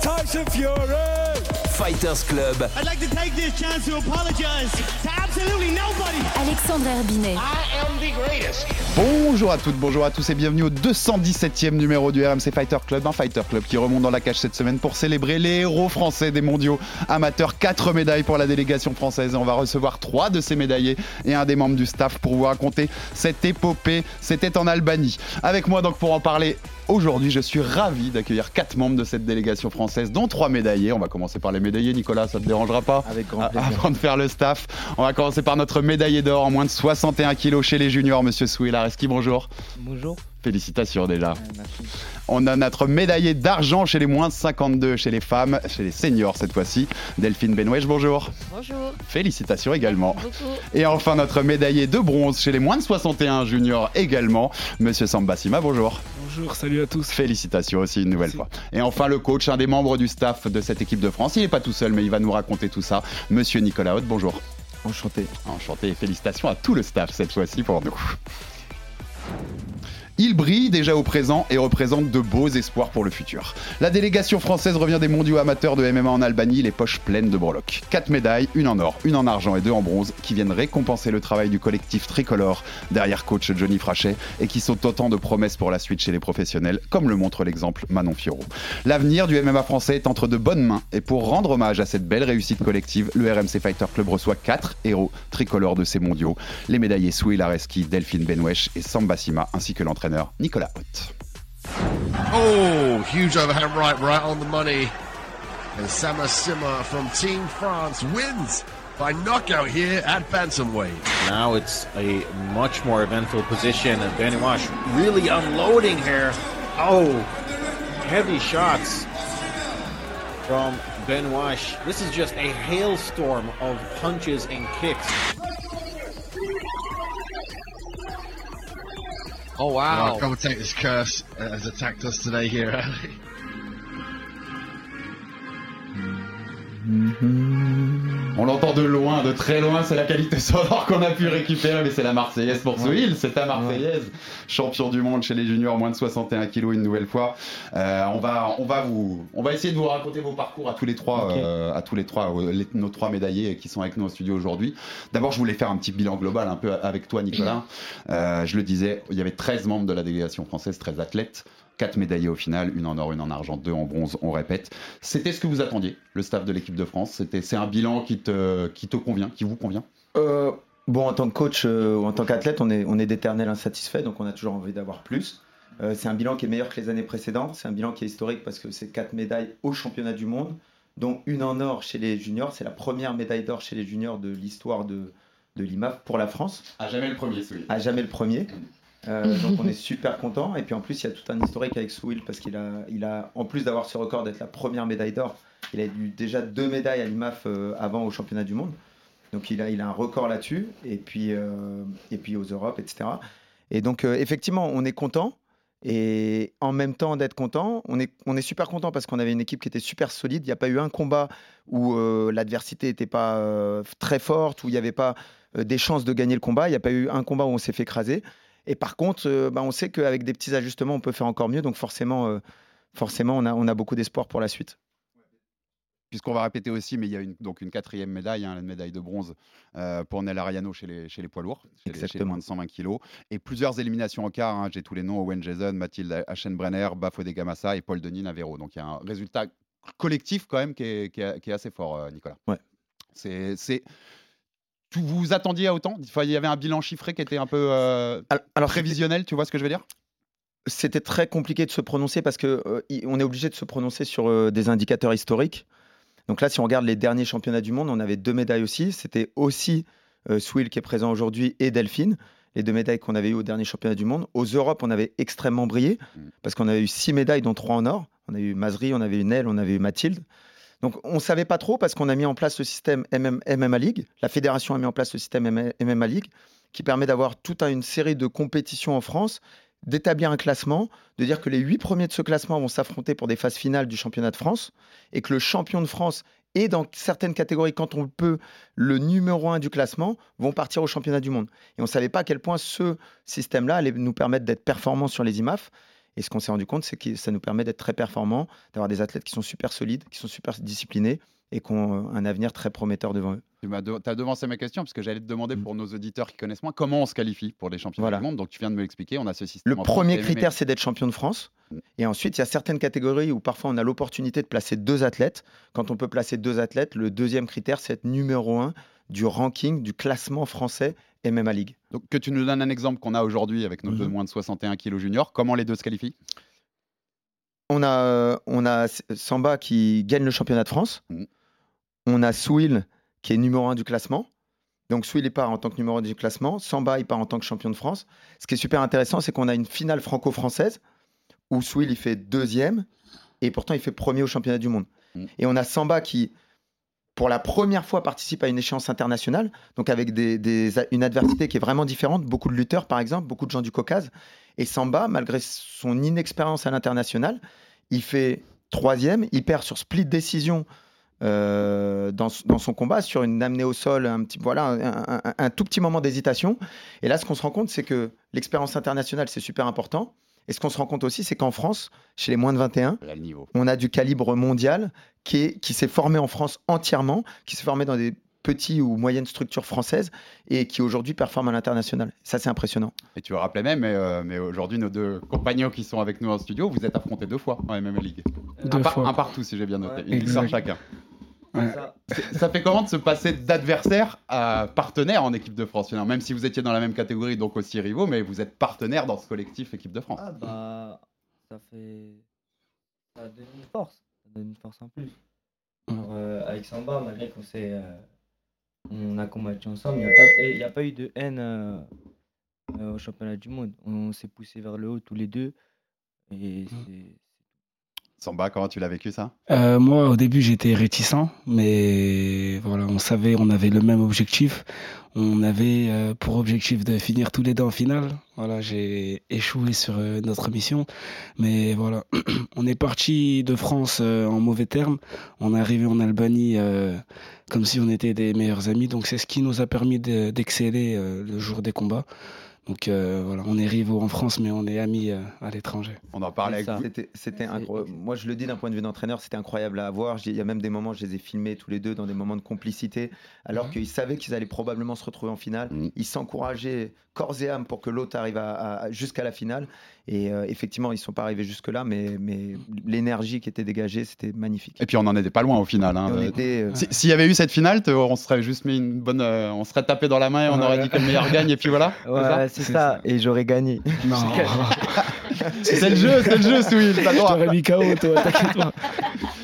Tyson Fury. Fighters Club. I'd like to take this chance to apologize to absolutely nobody. Alexandre Herbinet. I am the greatest. Bonjour à toutes, bonjour à tous et bienvenue au 217e numéro du RMC Fighter Club, un Fighter Club qui remonte dans la cage cette semaine pour célébrer les héros français des mondiaux amateurs. 4 médailles pour la délégation française et on va recevoir 3 de ces médaillés et un des membres du staff pour vous raconter cette épopée. C'était en Albanie. Avec moi donc pour en parler Aujourd'hui, je suis ravi d'accueillir quatre membres de cette délégation française, dont trois médaillés. On va commencer par les médaillés, Nicolas, ça te dérangera pas Avec grand plaisir. Avant de faire le staff, on va commencer par notre médaillé d'or en moins de 61 kilos chez les juniors, Monsieur Bonjour. Bonjour. Félicitations déjà. Euh, merci. On a notre médaillé d'argent chez les moins de 52 chez les femmes, chez les seniors cette fois-ci. Delphine Benouèche, bonjour. Bonjour. Félicitations également. Beaucoup. Et enfin notre médaillé de bronze chez les moins de 61 juniors également, Monsieur Sambassima, bonjour. Bonjour, salut à tous. Félicitations aussi une nouvelle Merci. fois. Et enfin le coach, un des membres du staff de cette équipe de France. Il n'est pas tout seul, mais il va nous raconter tout ça. Monsieur Nicolas Haute, bonjour. Enchanté. Enchanté et félicitations à tout le staff cette fois-ci pour nous. Thank you. Il brille déjà au présent et représente de beaux espoirs pour le futur. La délégation française revient des mondiaux amateurs de MMA en Albanie, les poches pleines de breloques. Quatre médailles, une en or, une en argent et deux en bronze, qui viennent récompenser le travail du collectif tricolore derrière coach Johnny Frachet et qui sont autant de promesses pour la suite chez les professionnels, comme le montre l'exemple Manon Fiorot. L'avenir du MMA français est entre de bonnes mains et pour rendre hommage à cette belle réussite collective, le RMC Fighter Club reçoit quatre héros tricolores de ces mondiaux, les médaillés Soui Lareski, Delphine Benwesh et Samba Sima, ainsi que l'entraîneur Nicolas Haute. Oh, huge overhand right, right on the money. And Sama Sima from Team France wins by knockout here at bantamweight. Now it's a much more eventful position, and Benny Wash really unloading here. Oh, heavy shots from Ben Wash. This is just a hailstorm of punches and kicks. Oh wow! Our this curse uh, has attacked us today here early. On l'entend de loin, de très loin, c'est la qualité sonore qu'on a pu récupérer, mais c'est la Marseillaise pour Souil, c'est ta Marseillaise, champion du monde chez les juniors, moins de 61 kilos une nouvelle fois. Euh, on va, on va vous, on va essayer de vous raconter vos parcours à tous les trois, euh, à tous les trois, euh, les- nos trois médaillés qui sont avec nous au studio aujourd'hui. D'abord, je voulais faire un petit bilan global un peu avec toi, Nicolas. Je le disais, il y avait 13 membres de la délégation française, 13 athlètes. 4 médaillés au final, une en or, une en argent, deux en bronze, on répète. C'était ce que vous attendiez, le staff de l'équipe de France? C'était, c'est un bilan qui te, qui te convient, qui vous convient? Euh, bon, en tant que coach euh, ou en tant qu'athlète, on est, on est d'éternel insatisfait, donc on a toujours envie d'avoir plus. Euh, c'est un bilan qui est meilleur que les années précédentes. C'est un bilan qui est historique parce que c'est quatre médailles au championnat du monde, dont une en or chez les juniors. C'est la première médaille d'or chez les juniors de l'histoire de, de l'IMAF pour la France. À jamais le premier, celui. À jamais le premier. Euh, donc on est super content. Et puis en plus, il y a tout un historique avec Souil parce qu'il a, il a, en plus d'avoir ce record d'être la première médaille d'or, il a eu déjà deux médailles à l'IMAF euh, avant au championnat du monde. Donc il a, il a un record là-dessus. Et puis, euh, et puis aux Europes, etc. Et donc euh, effectivement, on est content. Et en même temps d'être content, on est, on est super content parce qu'on avait une équipe qui était super solide. Il n'y a pas eu un combat où euh, l'adversité n'était pas euh, très forte, où il n'y avait pas euh, des chances de gagner le combat. Il n'y a pas eu un combat où on s'est fait écraser. Et par contre, euh, bah, on sait qu'avec des petits ajustements, on peut faire encore mieux. Donc forcément, euh, forcément on, a, on a beaucoup d'espoir pour la suite. Puisqu'on va répéter aussi, mais il y a une, donc une quatrième médaille, hein, la médaille de bronze euh, pour Nel Ariano chez les, chez les poids lourds, chez les, chez les Exactement. moins de 120 kilos. Et plusieurs éliminations en quart. hein, J'ai tous les noms Owen Jason, Mathilde Aschenbrenner, Bafodé Gamassa et Paul Denis Navero. Donc il y a un résultat collectif quand même qui est, qui est- qui est assez fort, euh, Nicolas. Ouais. C'est. Tu vous attendiez à autant? Enfin, Il y avait un bilan chiffré qui était un peu euh, Alors, prévisionnel, tu vois ce que je veux dire? C'était très compliqué de se prononcer parce que euh, on est obligé de se prononcer sur euh, des indicateurs historiques. Donc là, si on regarde les derniers championnats du monde, on avait deux médailles aussi. C'était aussi euh, Swill qui est présent aujourd'hui et Delphine, les deux médailles qu'on avait eues au dernier championnat du monde. Aux Europes, on avait extrêmement brillé parce qu'on avait eu six médailles, dont trois en or. On a eu Mazri, on avait eu Nel, on avait eu Mathilde. Donc on ne savait pas trop parce qu'on a mis en place le système MM MMA League. La fédération a mis en place le système MMA League qui permet d'avoir toute une série de compétitions en France, d'établir un classement, de dire que les huit premiers de ce classement vont s'affronter pour des phases finales du championnat de France et que le champion de France et dans certaines catégories, quand on peut, le numéro un du classement vont partir au championnat du monde. Et on ne savait pas à quel point ce système-là allait nous permettre d'être performants sur les IMAF. Et ce qu'on s'est rendu compte, c'est que ça nous permet d'être très performants, d'avoir des athlètes qui sont super solides, qui sont super disciplinés et qui ont euh, un avenir très prometteur devant eux. Tu m'as de- devancé ma question parce que j'allais te demander pour nos auditeurs qui connaissent moins comment on se qualifie pour les championnats Voilà. du monde. Donc tu viens de me l'expliquer, on a ce système. Le premier critère, c'est d'être champion de France. Mm. Et ensuite, il y a certaines catégories où parfois on a l'opportunité de placer deux athlètes. Quand on peut placer deux athlètes, le deuxième critère, c'est être numéro un du ranking, du classement français MMA League. Donc que tu nous donnes un exemple qu'on a aujourd'hui avec nos deux Mhm. moins de 61 kilos juniors. Comment les deux se qualifient? On a, on a Samba qui gagne le championnat de France. Mhm. On a Souil qui est numéro un du classement. Donc Souil il part en tant que numéro un du classement. Samba il part en tant que champion de France. Ce qui est super intéressant, c'est qu'on a une finale franco-française où Souil il fait deuxième et pourtant il fait premier au championnat du monde. Mhm. Et on a Samba qui, pour la première fois, participe à une échéance internationale, donc avec une adversité qui est vraiment différente. Beaucoup de lutteurs, par exemple, beaucoup de gens du Caucase. Et Samba, malgré son inexpérience à l'international, il fait troisième, il perd sur split décision euh, dans, son combat, sur une amenée au sol, un, petit, voilà, un tout petit moment d'hésitation. Et là, ce qu'on se rend compte, c'est que l'expérience internationale, c'est super important. Et ce qu'on se rend compte aussi, c'est qu'en France, chez les moins de 21, Là, le niveau. on a du calibre mondial qui, est- qui s'est formé en France entièrement, qui s'est formé dans des petites ou moyennes structures françaises et qui aujourd'hui performe à l'international. Ça, c'est impressionnant. Et tu le rappelais même, mais, euh, mais aujourd'hui, nos deux compagnons qui sont avec nous en studio, vous êtes affrontés deux fois en MMA League. Deux un, par- fois. un partout, si j'ai bien noté. Ouais, Une chacun. Ouais. Ça fait comment de se passer d'adversaire à partenaire en équipe de France finalement? Même si vous étiez dans la même catégorie, donc aussi rivaux, mais vous êtes partenaire dans ce collectif équipe de France. Ah bah, ça fait. Ça donne une force. Ça donne une force en plus. Alors, euh, avec Samba, malgré qu'on s'est. euh, on a combattu ensemble, il n'y a, y a pas eu de haine euh, euh, au championnat du monde. On s'est poussé vers le haut tous les deux. Et c'est. Samba, comment tu l'as vécu ça? Euh, moi, au début, j'étais réticent, mais voilà, on savait, on avait le même objectif. On avait euh, pour objectif de finir tous les deux en finale. Voilà, j'ai échoué sur euh, notre mission, mais voilà, on est parti de France en mauvais termes. On est arrivé en Albanie comme si on était des meilleurs amis. Donc, c'est ce qui nous a permis de- d'exceller le jour des combats. Donc euh, voilà, on est rivaux en France, mais on est amis euh, à l'étranger. On en parlait avec vous. C'était, c'était incro- Moi, je le dis d'un point de vue d'entraîneur, c'était incroyable à voir. J'ai- Il y a même des moments, je les ai filmés tous les deux dans des moments de complicité, alors Mhm. qu'ils savaient qu'ils allaient probablement se retrouver en finale. Ils s'encourageaient corps et âme pour que l'autre arrive à, à- jusqu'à la finale. Et euh, effectivement, ils sont pas arrivés jusque-là, mais, mais l'énergie qui était dégagée, c'était magnifique. Et puis on n'en était pas loin au final. hein. Et Euh, était, euh, si- S'il y avait eu cette finale, te- on serait juste mis une bonne, euh, on serait tapé dans la main et on Ouais. aurait dit que le meilleur gagne et puis voilà. c'est Ouais, ça c'est ça. Et j'aurais gagné. Non, C'est le jeu, c'est le jeu, Souil. t'aurais mis KO, toi, t'inquiète pas.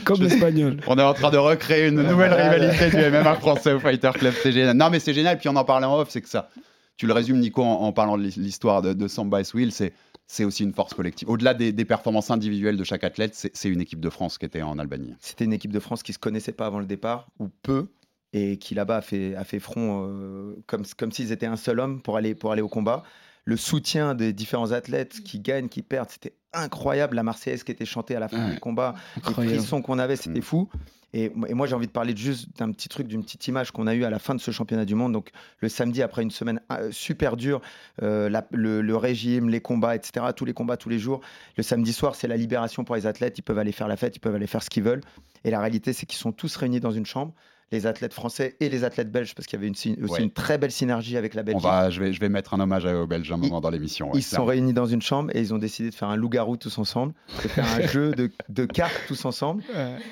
Comme l'espagnol. On est en train de recréer une nouvelle rivalité du MMA français au Fighter Club. C'est génial. Non, mais c'est génial. Puis on en parlait en off, c'est que ça. Tu le résumes, Nico, en, parlant de l'histoire de, de Samba et Swill, c'est. C'est aussi une force collective. Au-delà des, performances individuelles de chaque athlète, c'est une équipe de France qui était en Albanie. C'était une équipe de France qui se connaissait pas avant le départ, ou peu, et qui là-bas a fait, front euh, comme, s'ils étaient un seul homme pour aller au combat. Le soutien des différents athlètes qui gagnent, qui perdent, c'était incroyable. La Marseillaise qui était chantée à la fin Ouais. du combat, Incroyable. les frissons qu'on avait, c'était fou. Et, et moi, j'ai envie de parler juste d'un petit truc, d'une petite image qu'on a eue à la fin de ce championnat du monde. Donc, le samedi, après une semaine euh, super dure, euh, la- le, le régime, les combats, etc., tous les combats, tous les jours. Le samedi soir, c'est la libération pour les athlètes. Ils peuvent aller faire la fête, ils peuvent aller faire ce qu'ils veulent. Et la réalité, c'est qu'ils sont tous réunis dans une chambre, les athlètes français et les athlètes belges, parce qu'il y avait une, aussi Ouais. une très belle synergie avec la On Belgique. va, je, vais, je vais mettre un hommage aux Belges un moment dans l'émission. ouais, Ils se sont réunis dans une chambre et ils ont décidé de faire un loup-garou tous ensemble, de faire un jeu de, de cartes tous ensemble.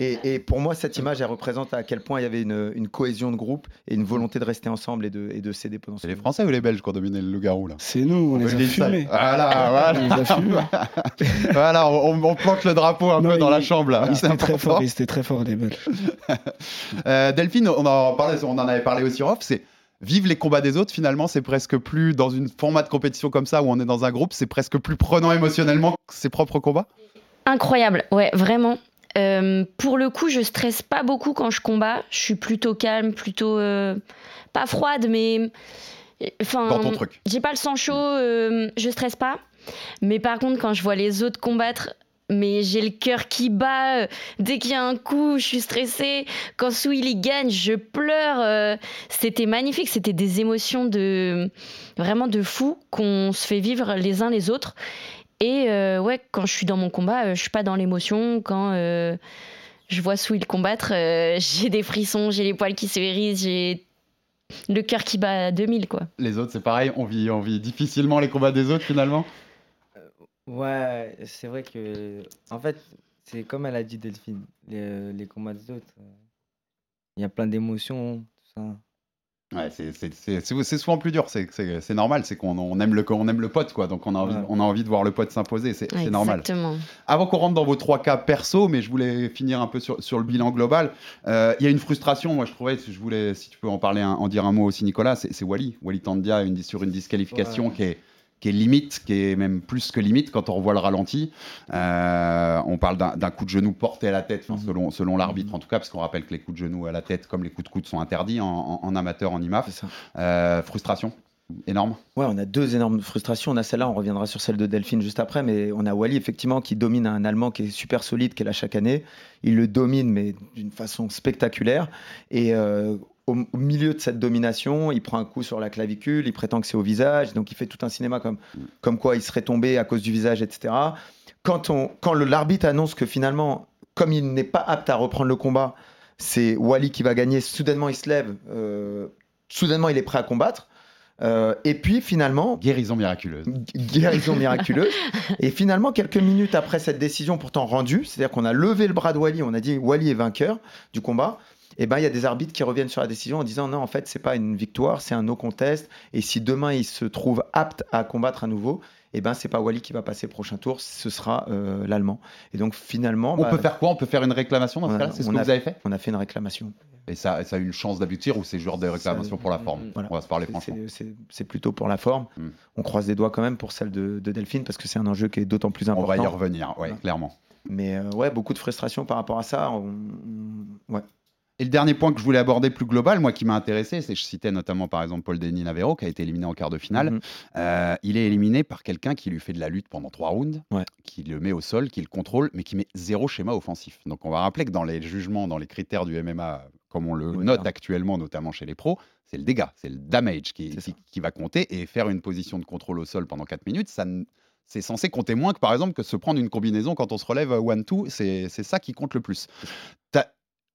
Et, et pour moi, cette image, elle représente à quel point il y avait une, une cohésion de groupe et une volonté de rester ensemble et de, et de s'aider pendant C'est les Français ou les Belges qui ont dominé le loup-garou là? C'est nous, on les peut a le dire ça. fumés. Voilà, voilà. On les a fumés. voilà, on, on plante le drapeau un Non, peu dans la chambre là. Ils C'est étaient très forts, ils étaient très forts, les Belges. Euh, Delphine, on en, parlait, on en avait parlé aussi en off, c'est vivre les combats des autres finalement, c'est presque plus dans une format de compétition comme ça où on est dans un groupe, c'est presque plus prenant émotionnellement que ses propres combats. Incroyable, ouais, vraiment. Euh, pour le coup, je stresse pas beaucoup quand je combats. Je suis plutôt calme, plutôt euh, pas froide, mais enfin, Dans ton truc. j'ai pas le sang chaud, euh, je stresse pas. Mais par contre, quand je vois les autres combattre, mais j'ai le cœur qui bat. euh, Dès qu'il y a un coup, je suis stressée. Quand Souili gagne, je pleure. euh, C'était magnifique. C'était des émotions de vraiment de fou qu'on se fait vivre les uns les autres. Et euh, ouais, quand je suis dans mon combat, je suis pas dans l'émotion. Quand je vois Souil combattre, j'ai des frissons, j'ai les poils qui se hérissent, j'ai le cœur qui bat à 2000 quoi. Les autres, c'est pareil, on vit, on vit difficilement les combats des autres finalement. Ouais, c'est vrai que. En fait, c'est comme elle a dit Delphine, les, les combats des autres. euh, Il y a plein d'émotions, tout ça. Ouais, c'est- c'est- c'est c'est- c'est souvent plus dur, c'est- c'est c'est normal, c'est qu'on on aime, le, on aime le pote, quoi, donc on a envie, Ouais. on a envie de voir le pote s'imposer, c'est c'est normal. Exactement. Avant qu'on rentre dans vos trois cas perso, mais je voulais finir un peu sur, sur le bilan global. Euh, Il y a une frustration, moi je trouvais, je voulais, si tu peux en parler, un- en dire un mot aussi, Nicolas, c'est c'est Wally. Wally Tandia une, sur une disqualification Ouais. qui est qui est limite, qui est même plus que limite quand on revoit le ralenti. Euh, on parle d'un coup de genou porté à la tête, enfin, selon, selon l'arbitre en tout cas, parce qu'on rappelle que les coups de genou à la tête, comme les coups de coude, sont interdits en, en- en amateur, en IMAF. Euh, frustration énorme. Ouais, on a deux énormes frustrations. On a celle-là, on reviendra sur celle de Delphine juste après, mais on a Wally effectivement qui domine un Allemand qui est super solide, est là chaque année. Il le domine, mais d'une façon spectaculaire. Et euh, au, au milieu de cette domination, il prend un coup sur la clavicule, il prétend que c'est au visage, donc il fait tout un cinéma comme, comme quoi il serait tombé à cause du visage, etc. Quand, on, quand l'arbitre annonce que finalement, comme il n'est pas apte à reprendre le combat, c'est Wally qui va gagner, soudainement il se lève, euh, soudainement il est prêt à combattre. Euh, et puis finalement. Guérison miraculeuse. Guérison miraculeuse. et finalement, quelques minutes après cette décision pourtant rendue, c'est-à-dire qu'on a levé le bras de Wally, on a dit Wally est vainqueur du combat. Et ben il y a des arbitres qui reviennent sur la décision en disant non, en fait, c'est pas une victoire, c'est un no contest. Et si demain il se trouve apte à combattre à nouveau, et ben c'est pas Wally qui va passer le prochain tour, ce sera euh, l'Allemand. Et donc finalement. On bah, peut faire quoi? On peut faire une réclamation dans ce on a- cas-là? C'est ce on que a- vous avez fait? On a fait une réclamation. Et ça, ça a eu une chance d'aboutir ou c'est genre des réclamations pour la forme? Voilà. On va se parler franchement. c'est- plutôt pour la forme. Hmm. On croise les doigts quand même pour celle de, de Delphine parce que c'est un enjeu qui est d'autant plus On important. va y revenir, ouais, Voilà. clairement. Mais euh, ouais, beaucoup de frustration par rapport à ça. On- on- ouais. Et le dernier point que je voulais aborder plus global, moi qui m'a intéressé, c'est que je citais notamment par exemple Paul Denis Navero qui a été éliminé en quart de finale. Mhm. Euh, il est éliminé par quelqu'un qui lui fait de la lutte pendant trois rounds, Ouais. qui le met au sol, qui le contrôle, mais qui met zéro schéma offensif. Donc on va rappeler que dans les jugements, dans les critères du MMA, comme on le note actuellement, notamment chez les pros, c'est le dégât, c'est le damage qui, va compter. Et faire une position de contrôle au sol pendant 4 minutes, ça c'est censé compter moins que par exemple que se prendre une combinaison quand on se relève one-two. C'est c'est ça qui compte le plus.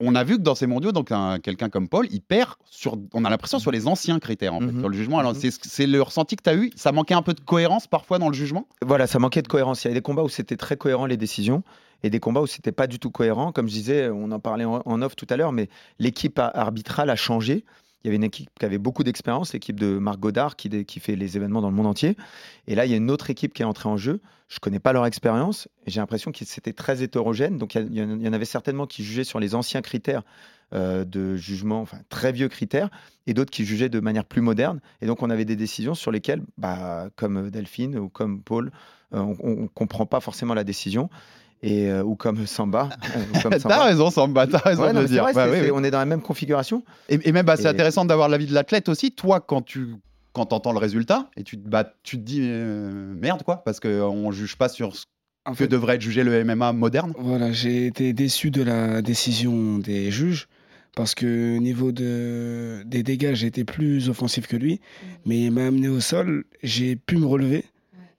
On a vu que dans ces mondiaux, donc un- quelqu'un comme Paul, il perd sur, on a l'impression sur les anciens critères en fait, Mhm. sur le jugement. Alors Mhm. c'est c'est le ressenti que tu as eu? Ça manquait un peu de cohérence parfois dans le jugement? Voilà, ça manquait de cohérence. Il y avait des combats où c'était très cohérent les décisions et des combats où c'était pas du tout cohérent. Comme je disais, on en parlait en, en off tout à l'heure, mais l'équipe ar- arbitrale a changé. Il y avait une équipe qui avait beaucoup d'expérience, l'équipe de Marc Godard qui, fait les événements dans le monde entier. Et là, il y a une autre équipe qui est entrée en jeu. Je connais pas leur expérience j'ai l'impression que c'était très hétérogène. Donc il y en avait certainement qui jugeaient sur les anciens critères euh, de jugement, enfin très vieux critères, et d'autres qui jugeaient de manière plus moderne. Et donc on avait des décisions sur lesquelles, bah, comme Delphine ou comme Paul, euh, on ne comprend pas forcément la décision. Et, euh, ou comme Samba. euh, ou comme T'as Samba. raison, Samba, t'as raison Ouais, de non, le dire. vrai, Bah c'est- oui, c'est- oui. On est dans la même configuration. Et, et même, bah, c'est Et- intéressant d'avoir l'avis de l'athlète aussi. Toi, quand tu quand entends le résultat et tu, te- bah, tu te dis euh, merde quoi, parce qu'on juge pas sur ce En que fait, devrait être jugé le MMA moderne. Voilà, j'ai été déçu de la décision des juges parce que au niveau de, des dégâts, j'ai été plus offensif que lui, mais il m'a amené au sol, j'ai pu me relever,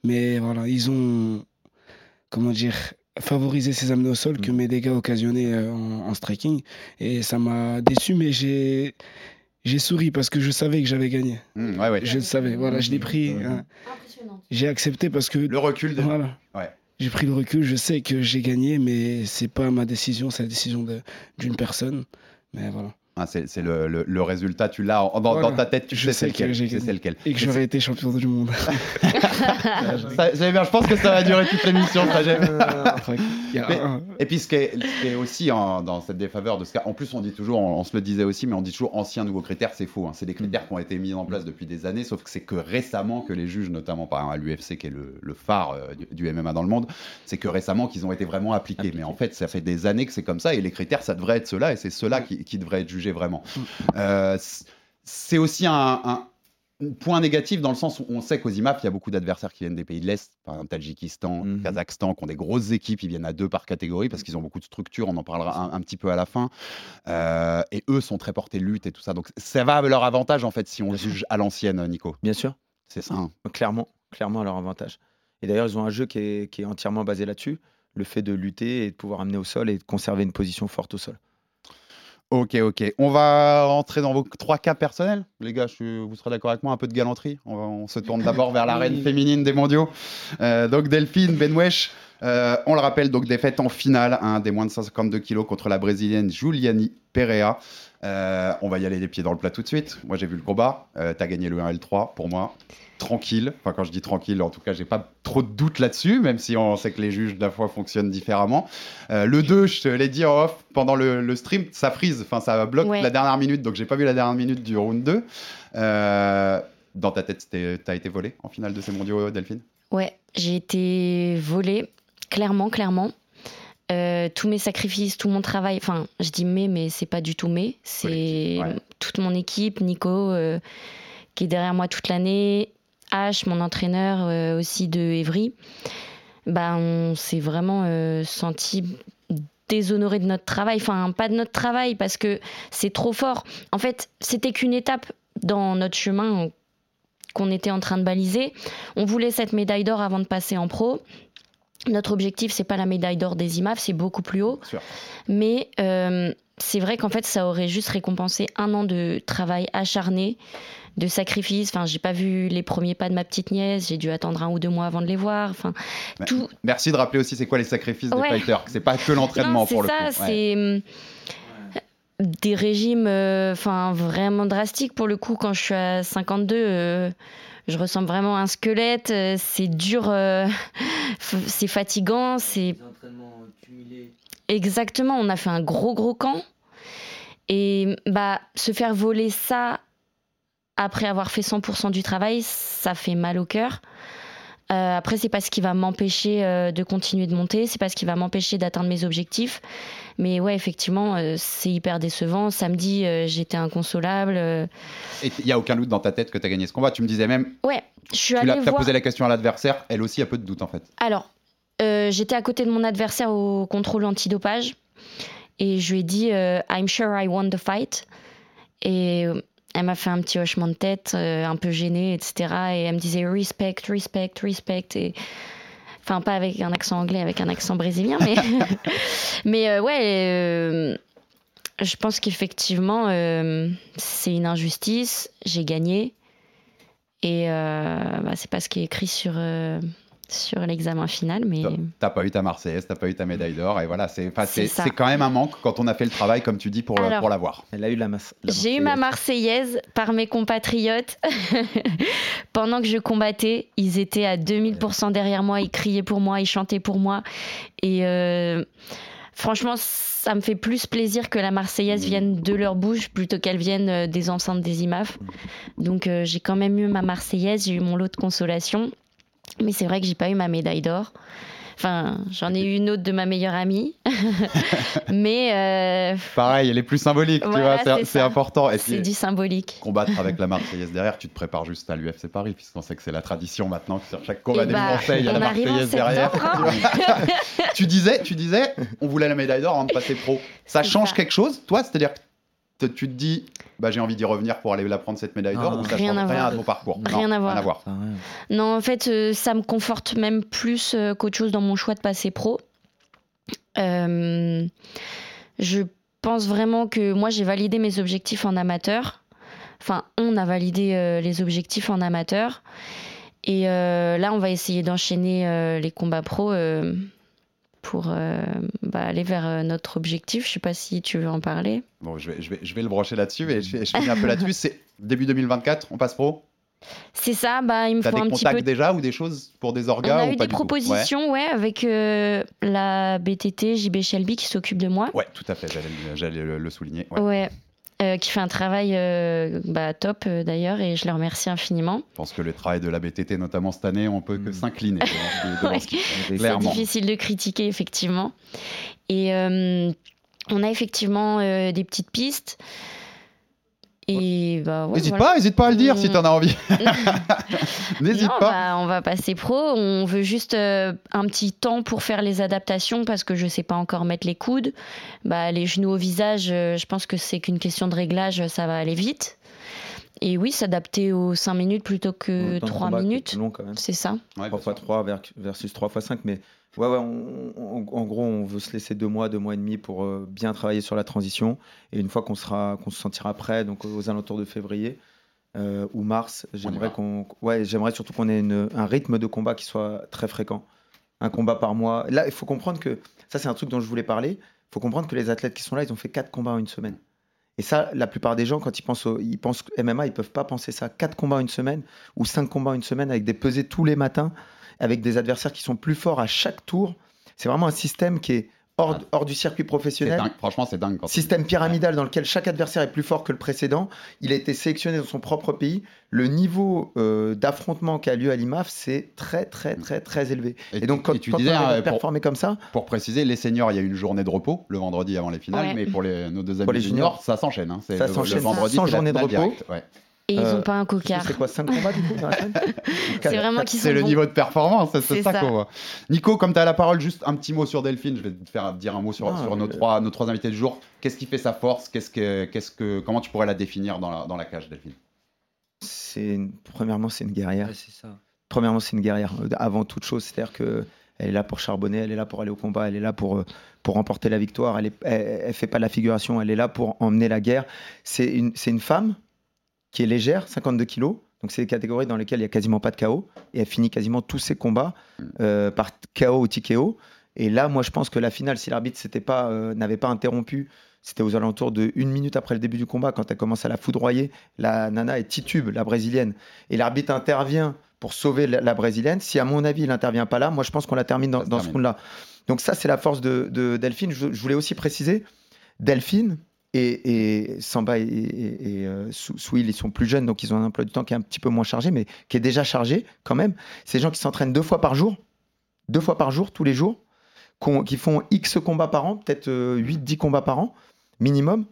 mais voilà, ils ont, comment dire, favorisé ces amenés au sol que mes dégâts occasionnés euh, en, en striking, et ça m'a déçu, mais j'ai j'ai souri parce que je savais que j'avais gagné. Mmh, ouais, ouais. Je le savais, voilà, je l'ai pris. hein. J'ai accepté parce que. Le recul de- Voilà. Ouais. J'ai pris le recul, je sais que j'ai gagné, mais c'est pas ma décision, c'est la décision d'une personne. Mais voilà. Hein, c'est le, le- le résultat, tu l'as dans, Voilà. dans ta tête, tu Je sais sais c'est que lequel. tu sais lequel. Et que j'aurais été champion du monde. Ça- bien, je pense que ça va durer toute l'émission. un- et puis ce qui est, ce qui est aussi en- dans cette défaveur de ce cas, en plus on dit toujours, on, on se le disait aussi, mais on dit toujours anciens nouveaux critères, c'est faux. hein. C'est des critères qui ont été mis en place depuis des années, sauf que c'est que récemment que les juges, notamment par l'UFC qui est le, le phare euh, du, du MMA dans le monde, c'est que récemment qu'ils ont été vraiment appliqués. Mais en fait, ça fait des années que c'est comme ça et les critères, ça devrait être ceux-là et c'est ceux-là qui, qui devraient être vraiment. Euh, c'est aussi un, un- point négatif dans le sens où on sait qu'aux IMAF, il y a beaucoup d'adversaires qui viennent des pays de l'Est, par exemple Tadjikistan, Kazakhstan, qui ont des grosses équipes, ils viennent à deux par catégorie parce qu'ils ont beaucoup de structures, on en parlera un, un petit peu à la fin. Euh, et eux sont très portés lutte et tout ça. Donc ça va à leur avantage en fait si on juge à l'ancienne, Nico. Bien sûr. C'est ça. hein. Clairement, clairement à leur avantage. Et d'ailleurs, ils ont un jeu qui est, qui est entièrement basé là-dessus. Le fait de lutter et de pouvoir amener au sol et de conserver une position forte au sol. Ok, ok. On va rentrer dans vos trois cas personnels? Les gars, je vous serez d'accord avec moi, un peu de galanterie. On, va- on se tourne d'abord vers la reine féminine des mondiaux. Euh, donc Delphine Benwesh, euh, on le rappelle, donc défaite en finale hein, des moins de 152 kilos contre la brésilienne Juliani Perea. Euh, on va y aller les pieds dans le plat tout de suite. Moi, j'ai vu le combat. Euh, T'as gagné le 1 et le 3 pour moi. Tranquille. Enfin, quand je dis tranquille, en tout cas, j'ai pas trop de doutes là-dessus, même si on sait que les juges, de la fois, fonctionnent différemment. Euh, le 2, je te l'ai dit en off pendant le, le stream, ça freeze. Enfin, ça bloque Ouais. la dernière minute, donc j'ai pas vu la dernière minute du round 2. Euh, dans ta tête, t'as été volé en finale de ces mondiaux, Delphine? Ouais, j'ai été volée, clairement, clairement. Euh, tous mes sacrifices, tout mon travail, enfin, je dis mais, mais c'est pas du tout mais, c'est toute mon équipe, Nico, euh, qui est derrière moi toute l'année, H, mon entraîneur euh, aussi de Evry. Bah, on s'est vraiment senti déshonoré de notre travail, enfin, pas de notre travail parce que c'est trop fort. En fait, c'était qu'une étape dans notre chemin qu'on était en train de baliser. On voulait cette médaille d'or avant de passer en pro. Notre objectif, c'est pas la médaille d'or des IMAF, c'est beaucoup plus haut. Mais euh, c'est vrai qu'en fait, ça aurait juste récompensé un an de travail acharné, de sacrifice. Enfin, j'ai pas vu les premiers pas de ma petite nièce, j'ai dû attendre un ou deux mois avant de les voir. Enfin, Mais- tout. Merci de rappeler aussi c'est quoi les sacrifices Ouais. des fighters? C'est pas que l'entraînement pour le c'est coup. ça, Ouais. c'est hum, des régimes euh, vraiment drastiques pour le coup quand je suis à 52 euh, je ressemble vraiment à un squelette euh, c'est dur euh, c'est fatigant c'est exactement on a fait un gros gros camp. Et bah se faire voler ça après avoir fait 100% du travail ça fait mal au cœur. Euh, après, c'est pas ce qui va m'empêcher euh, de continuer de monter, c'est pas ce qui va m'empêcher d'atteindre mes objectifs. Mais ouais, effectivement, euh, c'est hyper décevant. Samedi, euh, j'étais inconsolable. euh. Et il y a aucun doute dans ta tête que tu as gagné ce combat. Tu me disais même, Ouais, je suis tu allée t'as voir. posé la question à l'adversaire, elle aussi a peu de doute en fait. Alors, euh, j'étais à côté de mon adversaire au contrôle antidopage et je lui ai dit I'm sure I won the fight. Et elle m'a fait un petit hochement de tête, un peu gênée, etc. Et elle me disait respect, respect, respect. Et... Enfin, pas avec un accent anglais, avec un accent brésilien, mais, mais euh, ouais, euh, je pense qu'effectivement, euh, c'est une injustice. J'ai gagné. Et bah, c'est pas ce qui est écrit sur, sur l'examen final, mais. T'as pas eu ta Marseillaise, t'as pas eu ta médaille d'or, et voilà, c'est enfin, C'est c'est- ça. c'est quand même un manque quand on a fait le travail, comme tu dis, pour, Alors- pour l'avoir. Elle a eu la masse. J'ai eu ma Marseillaise par mes compatriotes. Pendant que je combattais, ils étaient à 2000% derrière moi, ils criaient pour moi, ils chantaient pour moi. Et euh, franchement, ça me fait plus plaisir que la Marseillaise vienne de leur bouche plutôt qu'elle vienne euh, des enceintes des IMAF. Donc euh, j'ai quand même eu ma Marseillaise, j'ai eu mon lot de consolation. Mais c'est vrai que j'ai pas eu ma médaille d'or. Enfin, j'en ai eu une autre de ma meilleure amie. Mais euh, Pareil, elle est plus symbolique, Voilà, tu vois, c'est- important. C'est du symbolique. combattre avec la Marseillaise derrière, tu te prépares juste à l'UFC Paris, puisqu'on sait que c'est la tradition maintenant que sur chaque combat Eh des bah, il y a la Marseillaise derrière. hein. tu disais, tu disais, on voulait la médaille d'or avant de passer pro. Ça change quelque chose, toi? C'est-à-dire que tu te dis, bah, j'ai envie d'y revenir pour aller la prendre cette médaille d'or, ou ça Rien change à rien voir. à ton parcours Rien Non, à voir. Rien à voir. Non, en fait, euh, ça me conforte même plus euh, qu'autre chose dans mon choix de passer pro. Euh, je pense vraiment que moi, j'ai validé mes objectifs en amateur. Enfin, on a validé euh, les objectifs en amateur. Et euh, là, on va essayer d'enchaîner euh, les combats pro. Pour euh, bah, aller vers euh, notre objectif. Je sais pas si tu veux en parler. Bon, je vais, je vais, je vais le brocher là-dessus et je, je finis un peu là-dessus. C'est début 2024, on passe pro? C'est ça, bah, il me faut des un petit contacts peu. déjà ou des choses pour des On orgas a ou eu pas des propositions, ouais, avec euh, la BTT JB Shelby qui s'occupe de moi. Ouais, tout à fait, j'allais, le souligner. ouais. Ouais. Euh, qui fait un travail euh, bah, top euh, d'ailleurs et je le remercie infiniment. Je pense que le travail de la BTT, notamment cette année, on peut que s'incliner Ouais. ce qui- C'est difficile de critiquer, effectivement. Et euh, on a effectivement euh, des petites pistes. Et bah, ouais, N'hésite voilà. pas, n'hésite pas à le dire si Mm. t'en as envie. N'hésite Non, pas. bah, on va passer pro. On veut juste euh, un petit temps pour faire les adaptations parce que je sais pas encore mettre les coudes. Bah, les genoux au visage, euh, je pense que c'est qu'une question de réglage, ça va aller vite. Et oui, s'adapter aux 5 minutes plutôt que Temps de 3 combat qui est minutes. plus long quand même. C'est ça. 3x3 ver- versus 3x5. Mais ouais, ouais, on- on- en gros, on veut se laisser deux mois, deux mois et demi pour euh, bien travailler sur la transition. Et une fois qu'on sera, qu'on se sentira prêt, donc aux alentours de février euh, ou mars, j'aimerais qu'on, ouais, j'aimerais surtout qu'on ait une- un rythme de combat qui soit très fréquent. Un combat par mois. Là, il faut comprendre que ça, c'est un truc dont je voulais parler. Il faut comprendre que les athlètes qui sont là, ils ont fait quatre combats en une semaine. Et ça, la plupart des gens, quand ils pensent, au, ils pensent MMA, ils peuvent pas penser ça. Quatre combats en une semaine ou cinq combats en une semaine avec des pesées tous les matins, avec des adversaires qui sont plus forts à chaque tour. C'est vraiment un système qui est hors, hors du circuit professionnel. dingue. Franchement, c'est dingue. Quand Système pyramidal dans lequel chaque adversaire est plus fort que le précédent. Il a été sélectionné dans son propre pays. Le niveau euh, d'affrontement qui a lieu à l'IMAF, c'est très, très, très, très élevé. Et, donc, quand, tu quand disais, on euh, performer comme ça, Pour préciser, les seniors, il y a une journée de repos le vendredi avant les finales, Ouais. mais pour les, nos deux amis Pour les juniors, juniors, ça s'enchaîne. hein. C'est ça s'enchaîne le vendredi, sans journée de repos. ouais. Et ils Euh, ont pas un cocard. c'est quoi, 5 combats du coup C'est vraiment qu'ils sont C'est le bons. niveau de performance, c'est ça, ça. qu'on voit. Nico, comme tu as la parole, juste un petit mot sur Delphine. Je vais te faire dire un mot sur, Ah, sur nos, trois, nos trois invités du jour. Qu'est-ce qui fait sa force? Qu'est-ce que, qu'est-ce que, Comment tu pourrais la définir dans la, dans la cage, Delphine? C'est une- premièrement c'est une guerrière. c'est ça. Premièrement c'est une guerrière euh, avant toute chose, c'est-à-dire que elle est là pour charbonner, elle est là pour aller au combat, elle est là pour euh, pour remporter la victoire. Elle, elle fait pas de la figuration, elle est là pour emmener la guerre. C'est une c'est une femme qui est légère, 52 kilos. Donc c'est des catégories dans lesquelles il y a quasiment pas de KO et elle finit quasiment tous ses combats euh, par KO ou TKO. Et là, moi, je pense que la finale, si l'arbitre pas euh, n'avait pas interrompu, c'était aux alentours de une minute après le début du combat, quand elle commence à la foudroyer. La nana est titube, la brésilienne, et l'arbitre intervient pour sauver la, la brésilienne. Si à mon avis, il n'intervient pas là, moi, je pense qu'on la termine dans, dans ce round-là. Donc ça, c'est la force de, de Delphine. Je, je voulais aussi préciser, Delphine et, et Samba et, et, et, euh, Souil, ils sont plus jeunes, donc ils ont un emploi du temps qui est un petit peu moins chargé, mais qui est déjà chargé quand même. C'est des gens qui s'entraînent deux fois par jour, deux fois par jour, tous les jours, qu'on- qui font X combats par an, peut-être 8-10 combats par an, minimum.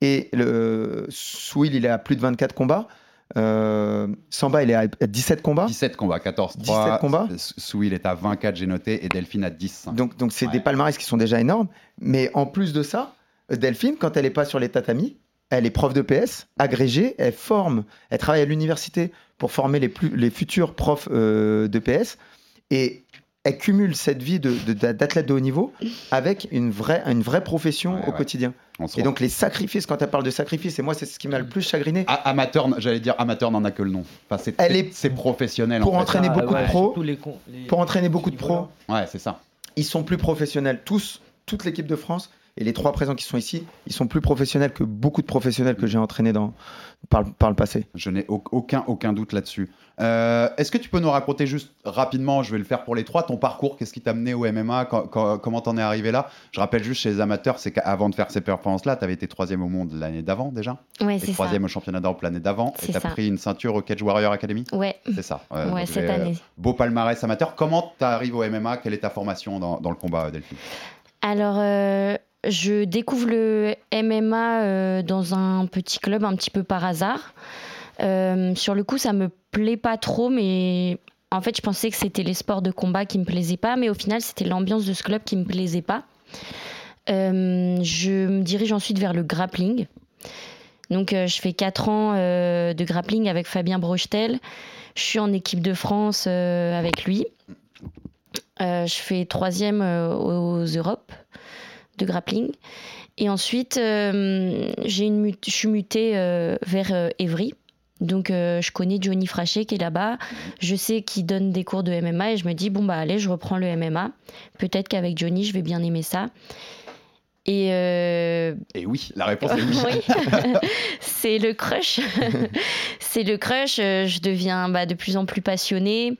Et le Souil, il est à plus de 24 combats. Euh, Samba, il est à 17 combats. 17 combats, 14 17 3. combats. Souil est à 24, j'ai noté, et Delphine à 10. Donc, donc c'est des palmarès qui sont déjà énormes. Mais en plus de ça, Delphine, quand elle n'est pas sur les tatamis, elle est prof de PS, agrégée, elle forme, elle travaille à l'université pour former les, plus, les futurs profs euh, de PS. Et elle cumule cette vie de- de- d'athlète de, haut niveau avec une vraie, une vraie profession au ouais. quotidien. Et donc les sacrifices, quand elle parle de sacrifices, et moi c'est ce qui m'a le plus chagriné, A- Amateur, j'allais dire amateur n'en a que le nom. Enfin, c'est, Elle est- c'est professionnel. pour en fait. entraîner Ah, beaucoup ouais, de pros, les pour entraîner beaucoup de pros, Ouais, c'est ça. ils sont plus professionnels. Tous, toute l'équipe de France et les trois présents qui sont ici, ils sont plus professionnels que beaucoup de professionnels que j'ai entraînés dans, par, le- par le passé. Je n'ai au- aucun, aucun doute là-dessus. Euh, est-ce que tu peux nous raconter juste rapidement, je vais le faire pour les trois, ton parcours, qu'est-ce qui t'a amené au MMA, quand- quand- comment t'en es arrivé là? Je rappelle juste chez les amateurs, c'est qu'avant de faire ces performances-là, t'avais été troisième au monde l'année d'avant déjà? Ouais, c'est ça. troisième au championnat d'Europe l'année d'avant, et t'as pris une ceinture au Cage Warrior Academy? Ouais. C'est ça. euh, Ouais, cette euh, année. Beau palmarès amateur. Comment t'arrives au MMA Quelle est ta formation dans, dans le combat, Delphine? Alors, euh, je découvre le MMA euh, dans un petit club un petit peu par hasard. Euh, sur le coup, ça me plaît pas trop, mais en fait, je pensais que c'était les sports de combat qui me plaisaient pas, mais au final, c'était l'ambiance de ce club qui me plaisait pas. Euh, je me dirige ensuite vers le grappling. Donc, je fais 4 ans de grappling avec Fabien Brochetel. Je suis en équipe de France avec lui. Je fais troisième aux Europes de grappling. Et ensuite, euh, j'ai une mut- je suis mutée euh, vers euh, Évry, Donc euh, je connais Johnny Frachet qui est là-bas. Je sais qu'il donne des cours de MMA et je me dis bon bah allez, je reprends le MMA. Peut-être qu'avec Johnny, je vais bien aimer ça. Et, euh, Et oui, la réponse est oui. oui. c'est le crush. c'est le crush. Je deviens bah, de plus en plus passionnée.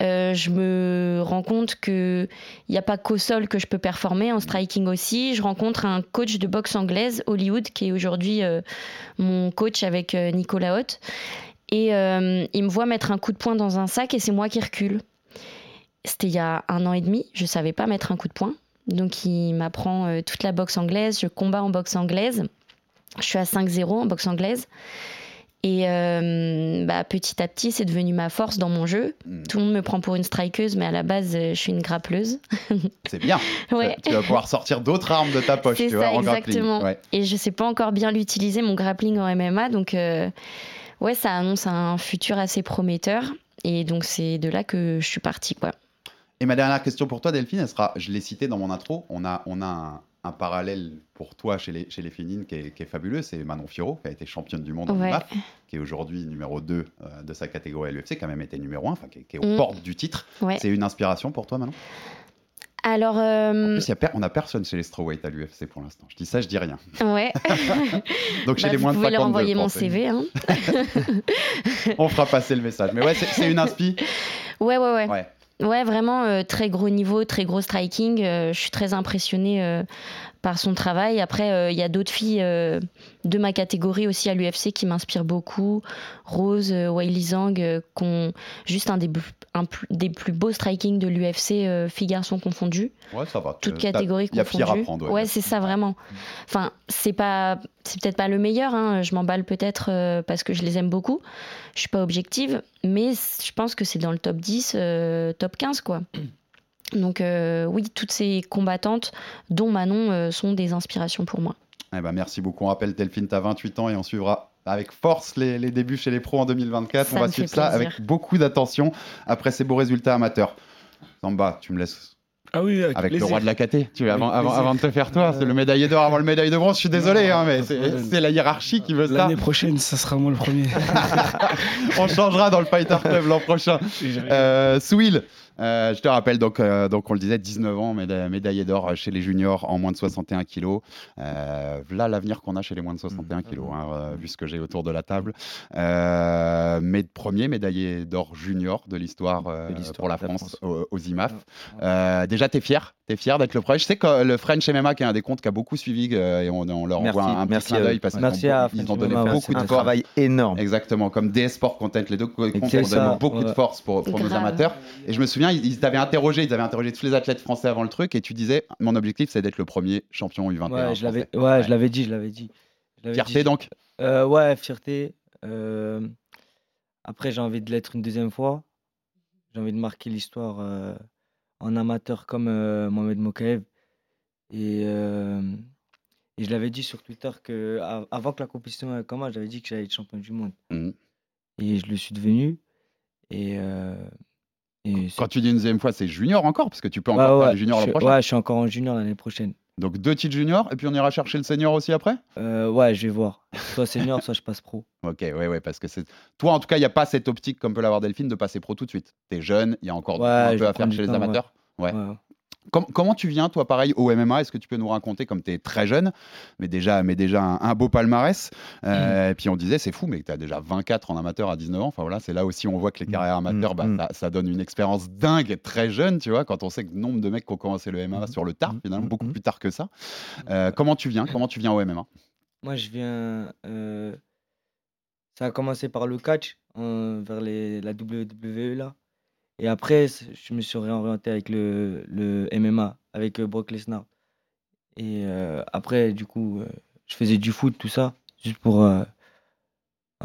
Euh, je me rends compte qu'il n'y a pas qu'au sol que je peux performer, en striking aussi. Je rencontre un coach de boxe anglaise, Hollywood, qui est aujourd'hui euh, mon coach avec euh, Nicolas Haute. Et il me voit mettre un coup de poing dans un sac et c'est moi qui recule. C'était il y a un an et demi, je ne savais pas mettre un coup de poing. Donc il m'apprend toute la boxe anglaise, je combats en boxe anglaise. Je suis à 5-0 en boxe anglaise. Et euh, bah, petit à petit, c'est devenu ma force dans mon jeu. Tout le monde me prend pour une strikeuse, mais à la base, euh, je suis une grappleuse. C'est bien. Ouais. Tu vas pouvoir sortir d'autres armes de ta poche, tu vois, en grappling. exactement. Ouais. Et je sais pas encore bien l'utiliser, mon grappling en MMA. Donc, euh, ouais, ça annonce un futur assez prometteur. Et donc, c'est de là que je suis partie, quoi. Et ma dernière question pour toi, Delphine, elle sera, je l'ai cité dans mon intro, on a, on a un, un parallèle pour toi chez les, chez les féminines qui est, qui est fabuleux, c'est Manon Fiorot, qui a été championne du monde en Ouais. MAF, qui est aujourd'hui numéro 2 euh, de sa catégorie à l'UFC, qui a même été numéro 1, enfin, qui, est- qui est aux Mm. portes du titre. Ouais. C'est une inspiration pour toi, Manon? Alors, euh, En plus, y a on a personne chez les strawweight à l'UFC pour l'instant. Je dis ça, je dis rien. ouais. Donc chez Bah, les vous moins de pouvez 50 leur envoyer mon. CV. Hein. On fera passer le message. Mais ouais, c'est c'est une inspi. Ouais, ouais, ouais. Ouais. Ouais, vraiment euh, très gros niveau, très gros striking. Euh, je suis très impressionnée euh, par son travail. Après, euh, il y a d'autres filles euh, de ma catégorie aussi à l'UFC qui m'inspirent beaucoup. Rose, euh, Weili Zhang, qui ont juste un des, un des plus beaux striking de l'UFC, filles-garçons confondus. Ouais, ça va. Toutes catégories Il y a confondues. pire à prendre. ouais, c'est ça vraiment. Enfin, c'est pas, c'est peut-être pas le meilleur. hein. Je m'emballe peut-être parce que je les aime beaucoup. Je suis pas objective, mais je pense que c'est dans le top 10, euh, top 15 quoi. Donc euh, oui, toutes ces combattantes, dont Manon, euh, sont des inspirations pour moi. Eh ben, merci beaucoup. On rappelle, Delphine, tu as 28 ans et on suivra avec force les, les débuts chez les pros en 2024. Ça on va suivre ça plaisir. avec beaucoup d'attention après ces beaux résultats amateurs. Zamba, tu me laisses Ah oui, avec, avec le roi de la KT. Tu, avant, avant, avant de te faire toi, c'est le médaillé d'or avant le médaille de bronze. Je suis désolé, hein, mais c'est la hiérarchie qui veut ça. L'année prochaine, ça sera moi le premier. On changera dans le Fighter Club l'an prochain. Euh, Souil, euh, je te rappelle, donc, euh, donc on le disait, 19 ans, méda- médaillé d'or chez les juniors en moins de 61 kilos. Euh, voilà l'avenir qu'on a chez les moins de 61 kilos, hein, euh, vu ce que j'ai autour de la table. Euh, mais premier médaillé d'or junior de l'histoire euh, pour la France. Aux, aux IMAF. Euh, déjà, t'es fier T'es fier d'être le premier Je sais que le French MMA, qui est un des comptes qui a beaucoup suivi, euh, et on, on leur envoie un, un petit merci clin à d'œil parce qu'ils ont, donné MMA, beaucoup de un force. travail énorme. Exactement, comme DS Sport Content, les deux comptes ont donné beaucoup de force pour, pour nos amateurs. Et je me souviens, ils, ils t'avaient interrogé, ils avaient interrogé tous les athlètes français avant le truc, et tu disais, mon objectif, c'est d'être le premier champion U21. Ouais, je l'avais, français. ouais, je l'avais dit, je l'avais dit. Je Fierté dit. donc Euh, Ouais, fierté. Euh, Après, j'ai envie de l'être une deuxième fois. J'ai envie de marquer l'histoire euh, en amateur comme Mohamed Mokaev. Et, et je l'avais dit sur Twitter que av- avant que la compétition commence, j'avais dit que j'allais être champion du monde. Mhm. Et je le suis devenu. Et, euh, et Quand tu dis une deuxième fois, c'est junior encore, parce que tu peux Ouais, encore ouais, faire les juniors je l'an suis- prochain. Ouais, je suis encore en junior l'année prochaine. Donc deux titres juniors, et puis on ira chercher le senior aussi après? Euh, ouais, je vais voir. Soit senior, soit je passe pro. Ok, ouais, ouais, parce que c'est. Toi, en tout cas, il n'y a pas cette optique, comme peut l'avoir Delphine, de passer pro tout de suite. T'es jeune, il y a encore Ouais, un peu à faire chez les amateurs. Ouais. Com- comment tu viens, toi, pareil, au MMA Est-ce que tu peux nous raconter, comme tu es très jeune, mais déjà, mais déjà un, un beau palmarès Euh, Et puis on disait, c'est fou, mais tu as déjà 24 en amateur à 19 ans. Enfin voilà, c'est là aussi on voit que les carrières amateurs, bah, mm. ça, ça donne une expérience dingue et très jeune, tu vois, quand on sait que le nombre de mecs qui ont commencé le MMA sur le tard, finalement, beaucoup plus tard que ça. Euh, comment tu viens Comment tu viens au MMA Moi, je viens. euh, Ça a commencé par le catch, vers les, la WWE là. Et après, je me suis réorienté avec le, le MMA, avec euh, Brock Lesnar. Et euh, après, du coup, euh, je faisais du foot, tout ça, juste pour. euh,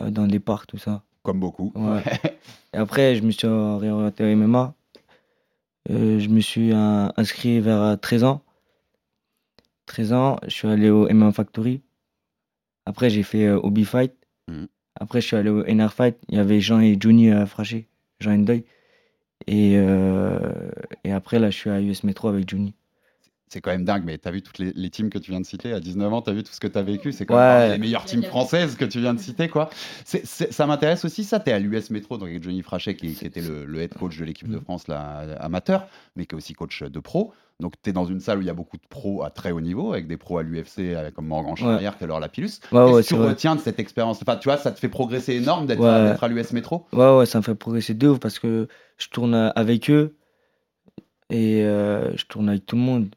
dans les parcs, tout ça. Comme beaucoup. Ouais. Et après, je me suis réorienté au MMA. Euh, je me suis inscrit vers euh, 13 ans. 13 ans, je suis allé au MMA Factory. Après, j'ai fait Hobby Fight. Mhm. Après, je suis allé au NR Fight. Il y avait Jean et Johnny Fraché, Jean Endoy. Et, euh, et après, là, je suis à US Metro avec Johnny. c'est quand même dingue, mais tu as vu toutes les, les teams que tu viens de citer à 19 ans, tu as vu tout ce que tu as vécu, c'est quand même les meilleures teams françaises que tu viens de citer. quoi. Ça m'intéresse aussi, ça, tu es à l'US Métro, donc avec Johnny Frachet qui, qui était le, le head coach de l'équipe Mm. de France là, amateur, mais qui est aussi coach de pro. Donc tu es dans une salle où il y a beaucoup de pros à très haut niveau, avec des pros à l'UFC, avec- comme Morgan Charrière, Taylor Lapillus. Ouais, Qu'est-ce ouais, que tu retiens de cette expérience? Enfin, tu vois, ça te fait progresser énorme d'être Ouais. à l'US Métro? Ouais, ouais, ça me fait progresser de ouf parce que je tourne avec eux et euh, je tourne avec tout le monde.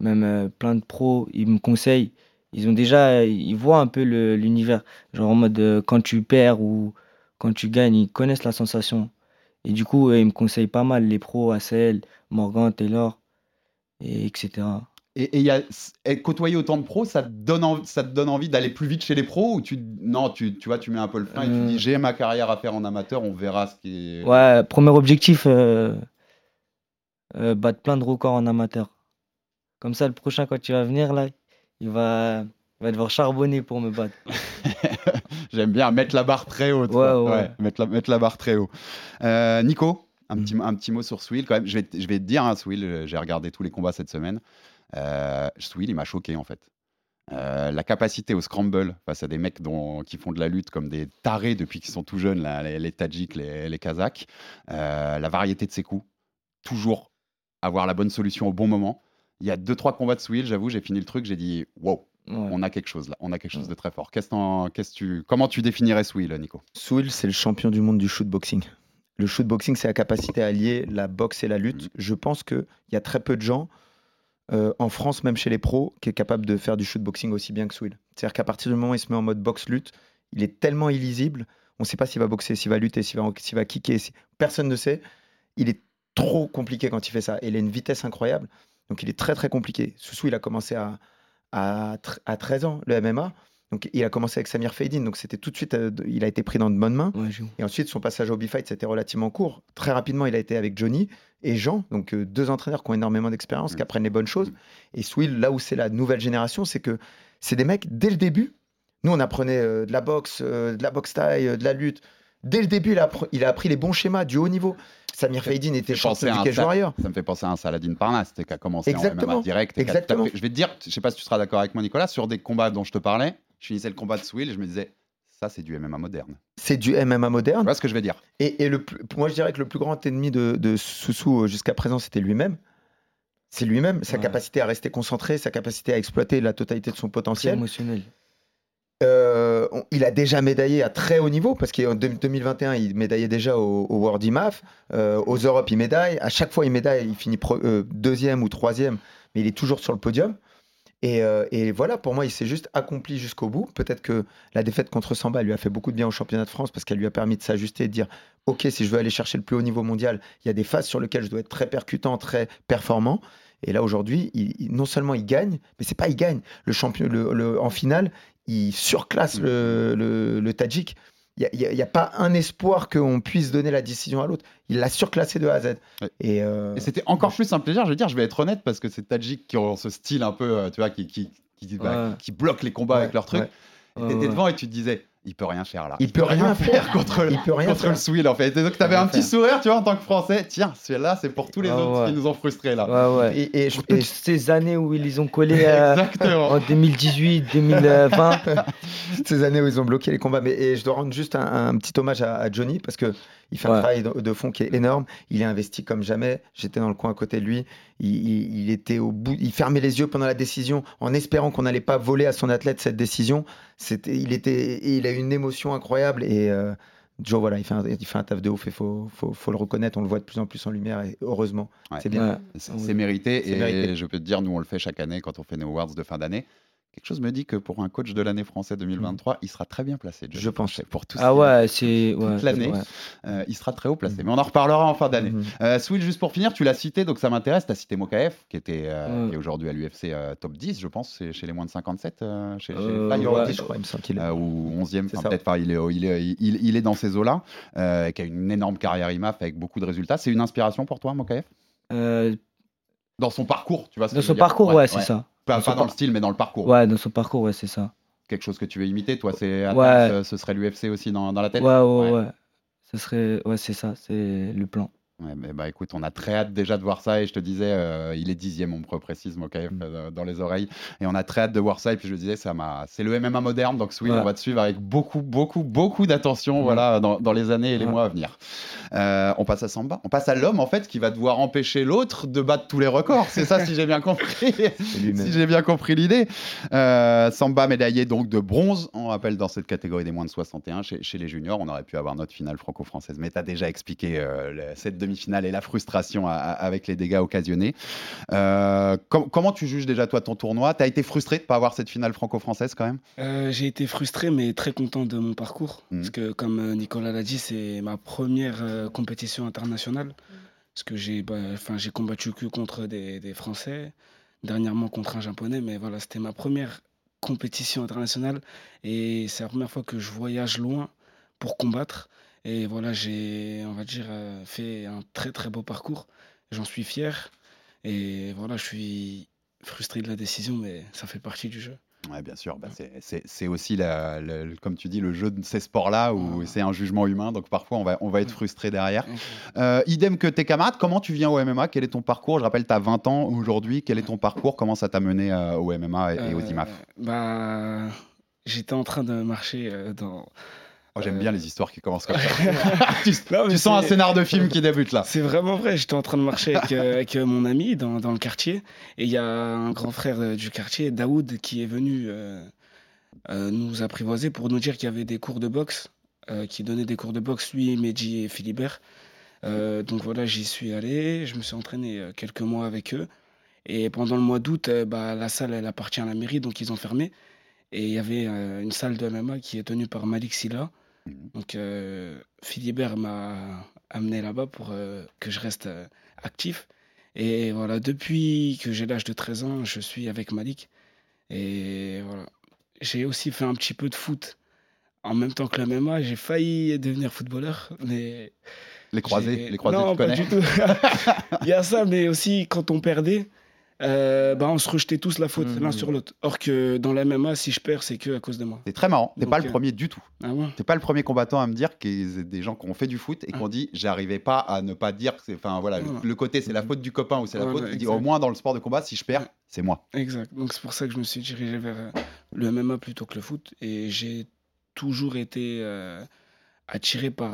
Même euh, plein de pros, ils me conseillent. Ils ont déjà, ils voient un peu l'univers. Genre en mode euh, quand tu perds ou quand tu gagnes, ils connaissent la sensation. Et du coup, ils me conseillent pas mal, les pros, ACL, Morgan, Taylor, et etc. Et, et y a, et côtoyer autant de pros, ça te donne, envie, ça te donne envie d'aller plus vite chez les pros ou tu, non, tu, tu vois, tu mets un peu le frein et tu Euh. dis j'ai ma carrière à faire en amateur, on verra ce qui est. Ouais, premier objectif, euh, euh, battre plein de records en amateur. Comme ça, le prochain, quand tu vas venir, là, il va, il va devoir charbonner pour me battre. J'aime bien mettre la barre très haute. Ouais, ouais. mettre, la, mettre la barre très haut. Euh, Nico, un, Mm. petit, un petit mot sur Swill quand même. Je vais, te- je vais te dire, hein, Swill, euh, j'ai regardé tous les combats cette semaine. Euh, Swill, il m'a choqué en fait. Euh, la capacité au scramble face à des mecs dont, qui font de la lutte comme des tarés depuis qu'ils sont tout jeunes, là, les, les Tadjiks, les, les Kazakhs, euh, la variété de ses coups, toujours avoir la bonne solution au bon moment. Il y a deux trois combats de Swill, j'avoue, j'ai fini le truc, j'ai dit wow, on a quelque chose là, on a quelque chose de très fort. Qu'est-ce qu'est-ce tu, comment tu définirais Swill, Nico? Swill, c'est le champion du monde du shootboxing. Le shootboxing, c'est la capacité à allier la boxe et la lutte. Je pense qu'il y a très peu de gens euh, en France, même chez les pros, qui est capable de faire du shootboxing aussi bien que Swill. C'est-à-dire qu'à partir du moment où il se met en mode boxe-lutte, il est tellement illisible, on ne sait pas s'il va boxer, s'il va lutter, s'il va, kicker, si- personne ne sait. Il est trop compliqué quand il fait ça. Et il a une vitesse incroyable. Donc il est très très compliqué. Soussou, il a commencé à, à 13 ans, le MMA. Donc il a commencé avec Samir Feydin, donc c'était tout de suite, euh, il a été pris dans de bonnes mains. Et ensuite son passage au B-Fight, c'était relativement court. Très rapidement, il a été avec Johnny et Jean, donc euh, deux entraîneurs qui ont énormément d'expérience, qui apprennent les bonnes choses. Et Swill, là où c'est la nouvelle génération, c'est que c'est des mecs, dès le début, nous on apprenait euh, de la boxe, de la boxe taille, de la lutte. Dès le début, il a, appr- il a appris les bons schémas du haut niveau. Samir Feydin était champion du Cage Warrior. Ça me fait penser à un Saladin Parnasse qui a commencé en Exactement. MMA direct. et Exactement. Je vais te dire, je sais pas si tu seras d'accord avec moi, Nicolas, sur des combats dont je te parlais, je finissais le combat de Swill et je me disais, ça c'est du MMA moderne. C'est du MMA moderne. Tu vois ce que je veux dire? Et, et le plus- moi, je dirais que le plus grand ennemi de, de Soussou euh, jusqu'à présent, c'était lui-même. C'est lui-même, sa Ouais. capacité à rester concentré, sa capacité à exploiter la totalité de son potentiel. émotionnel. Euh, on- il a déjà médaillé à très haut niveau parce qu'en deux- 2021, il médaillait déjà au, au World IMAF. Euh, aux Europes, il médaille. À chaque fois, il médaille. Il finit pro- euh, deuxième ou troisième, mais il est toujours sur le podium. Et, euh, et voilà, pour moi, il s'est juste accompli jusqu'au bout. Peut-être que la défaite contre Samba lui a fait beaucoup de bien au championnat de France parce qu'elle lui a permis de s'ajuster et de dire Ok, si je veux aller chercher le plus haut niveau mondial, il y a des phases sur lesquelles je dois être très percutant, très performant. Et là, aujourd'hui, non seulement il gagne, mais c'est pas il gagne. Le champion, en finale, il surclasse le, le Tadjik. Il n'y a, il y a pas un espoir qu'on puisse donner la décision à l'autre. Il l'a surclassé de A à Z. Et, euh, Et c'était encore plus un plaisir, je veux dire, je vais être honnête, parce que c'est Tadjik qui ont ce style un peu, euh, tu vois, qui, qui, qui, bah, Ouais. qui bloque les combats Ouais, avec leur truc. ouais. Et Ouais, t'étais ouais. devant et tu te disais, il peut rien faire là. Il peut rien faire. contre, Il peut rien contre faire. le Swill en fait. Et donc t'avais un petit faire. sourire, tu vois, en tant que Français. Tiens, celui-là, c'est pour tous les Ah autres ouais. qui nous ont frustrés là. Ouais, ouais. et, et je- et toutes ces années où ils les ont collés euh, Exactement. en 2018, 2020. toutes ces années où ils ont bloqué les combats. Mais et je dois rendre juste un, un petit hommage à, à Johnny parce que il fait un travail de, de fond qui est énorme. Il est investi comme jamais. J'étais dans le coin à côté de lui. Il, il- il était au bout. Il fermait les yeux pendant la décision en espérant qu'on n'allait pas voler à son athlète cette décision. C'était, il était, il a une émotion incroyable et euh, Joe, voilà, il fait, un, il fait un taf de ouf et faut, faut, faut le reconnaître. On le voit de plus en plus en lumière et heureusement, Ouais. c'est bien. Ouais. C'est c'est mérité. C'est et mérité. je peux te dire, nous, on le fait chaque année quand on fait nos awards de fin d'année. Quelque chose me dit que pour un coach de l'année français 2023, il sera très bien placé. Je pense. Franchet, Pour tout Ah qu'il- ouais, c'est. Ouais, l'année. ouais. Euh, il sera très haut placé. Mais on en reparlera en fin d'année. Euh, Swill, juste pour finir, tu l'as cité, donc ça m'intéresse. Tu as cité Mokaef, qui, était, euh, Ouais. qui est aujourd'hui à l'UFC euh, top 10, je pense, chez les moins de 57, euh, chez, chez Euh, les Fly, ouais. euh, je crois, il me semble qu'il est. euh, ou 11e, C'est enfin, ça. peut-être pas, il est, il, est, il, il est dans ces eaux-là, euh, qui a une énorme carrière IMAF avec beaucoup de résultats. C'est une inspiration pour toi, Mokaef Euh, Dans son parcours, tu vois ce dans que je son veux dire parcours, ouais, c'est ça. Pas, Dans pas le style, mais dans le parcours. Ouais, dans son parcours, ouais, c'est ça. Quelque chose que tu veux imiter, toi, c'est Ouais. terme, ce, ce serait l'UFC aussi dans, dans la tête? Ouais, ouais, ouais. Ça serait. Ouais, c'est ça, c'est le plan. Ouais, mais bah écoute, on a très hâte déjà de voir ça et je te disais, euh, il est dixième, on me reprécise mon KF euh, dans les oreilles. Et on a très hâte de voir ça et puis je disais, ça m'a, c'est le MMA moderne donc oui, on va te suivre avec beaucoup, beaucoup, beaucoup d'attention, voilà, dans, dans les années et les Ouais. mois à venir. Euh, on passe à Samba, on passe à l'homme en fait qui va devoir empêcher l'autre de battre tous les records, c'est ça si j'ai bien compris, si j'ai bien compris l'idée. Samba médaillé donc de bronze, on rappelle dans cette catégorie des moins de 61 chez, chez les juniors, on aurait pu avoir notre finale franco-française, mais tu as déjà expliqué le- cette demi-finale et la frustration à- à- avec les dégâts occasionnés. Euh, com- comment tu juges déjà toi ton tournoi? Tu as été frustré de ne pas avoir cette finale franco-française quand même? Euh, j'ai été frustré, mais très content de mon parcours. Parce que, comme euh, Nicolas l'a dit, c'est ma première euh, compétition internationale. Parce que j'ai bah, j'ai combattu que contre des, des Français, dernièrement contre un Japonais, mais voilà, c'était ma première compétition internationale. Et c'est la première fois que je voyage loin pour combattre. Et voilà, j'ai, on va dire, euh, fait un très très beau parcours. J'en suis fier. Et voilà, je suis frustré de la décision, mais ça fait partie du jeu. Ouais, bien sûr. Bah, c'est- aussi, la- comme tu dis, le jeu de ces sports-là où c'est un jugement humain. Donc parfois, on va, on va être frustré derrière. Euh, idem que tes camarades, comment tu viens au MMA Quel est ton parcours? Je rappelle, tu as 20 ans aujourd'hui. Quel est ton parcours? Comment ça t'a mené euh, au MMA et, et aux Euh, IMAF Bah, j'étais en train de marcher dans. Oh, J'aime euh, bien les histoires qui commencent comme ça. tu Non, tu sens un scénar de film qui débute là. C'est vraiment vrai. J'étais en train de marcher avec, euh, avec, euh, mon ami dans, dans le quartier. Et il y a un grand frère euh, du quartier, Daoud, qui est venu euh, euh, nous apprivoiser pour nous dire qu'il y avait des cours de boxe, euh, qui donnaient des cours de boxe, lui, Mehdi et Philibert. Euh, donc voilà, j'y suis allé. Je me suis entraîné euh, quelques mois avec eux. Et pendant le mois d'août, euh, bah, la salle, elle appartient à la mairie, donc ils ont fermé. Et il y avait euh, une salle de MMA qui est tenue par Malik Silla. Donc euh, Philibert m'a amené là-bas pour euh, que je reste euh, actif. Et voilà, depuis que j'ai l'âge de 13 ans, je suis avec Malik. Et voilà, j'ai aussi fait un petit peu de foot en même temps que le MMA. J'ai failli devenir footballeur, mais Les croisés, les croisés, non, tu pas connais du tout. Il y a ça, mais aussi quand on perdait, euh, bah, on se rejetait tous la faute l'un sur l'autre. Or que dans la MMA, si je perds, c'est que à cause de moi. C'est très marrant. T'es pas le euh, premier du tout. Ah bon T'es pas le premier combattant à me dire qu'il y a des gens qui ont fait du foot et qui ont dit j'arrivais pas à ne pas dire que. Enfin voilà, le- Voilà. le côté c'est la faute du copain ou c'est la Voilà, faute. Dit au moins dans le sport de combat, si je perds, c'est moi. Exact. Donc c'est pour ça que je me suis dirigé vers euh, le MMA plutôt que le foot. Et j'ai toujours été euh, attiré par,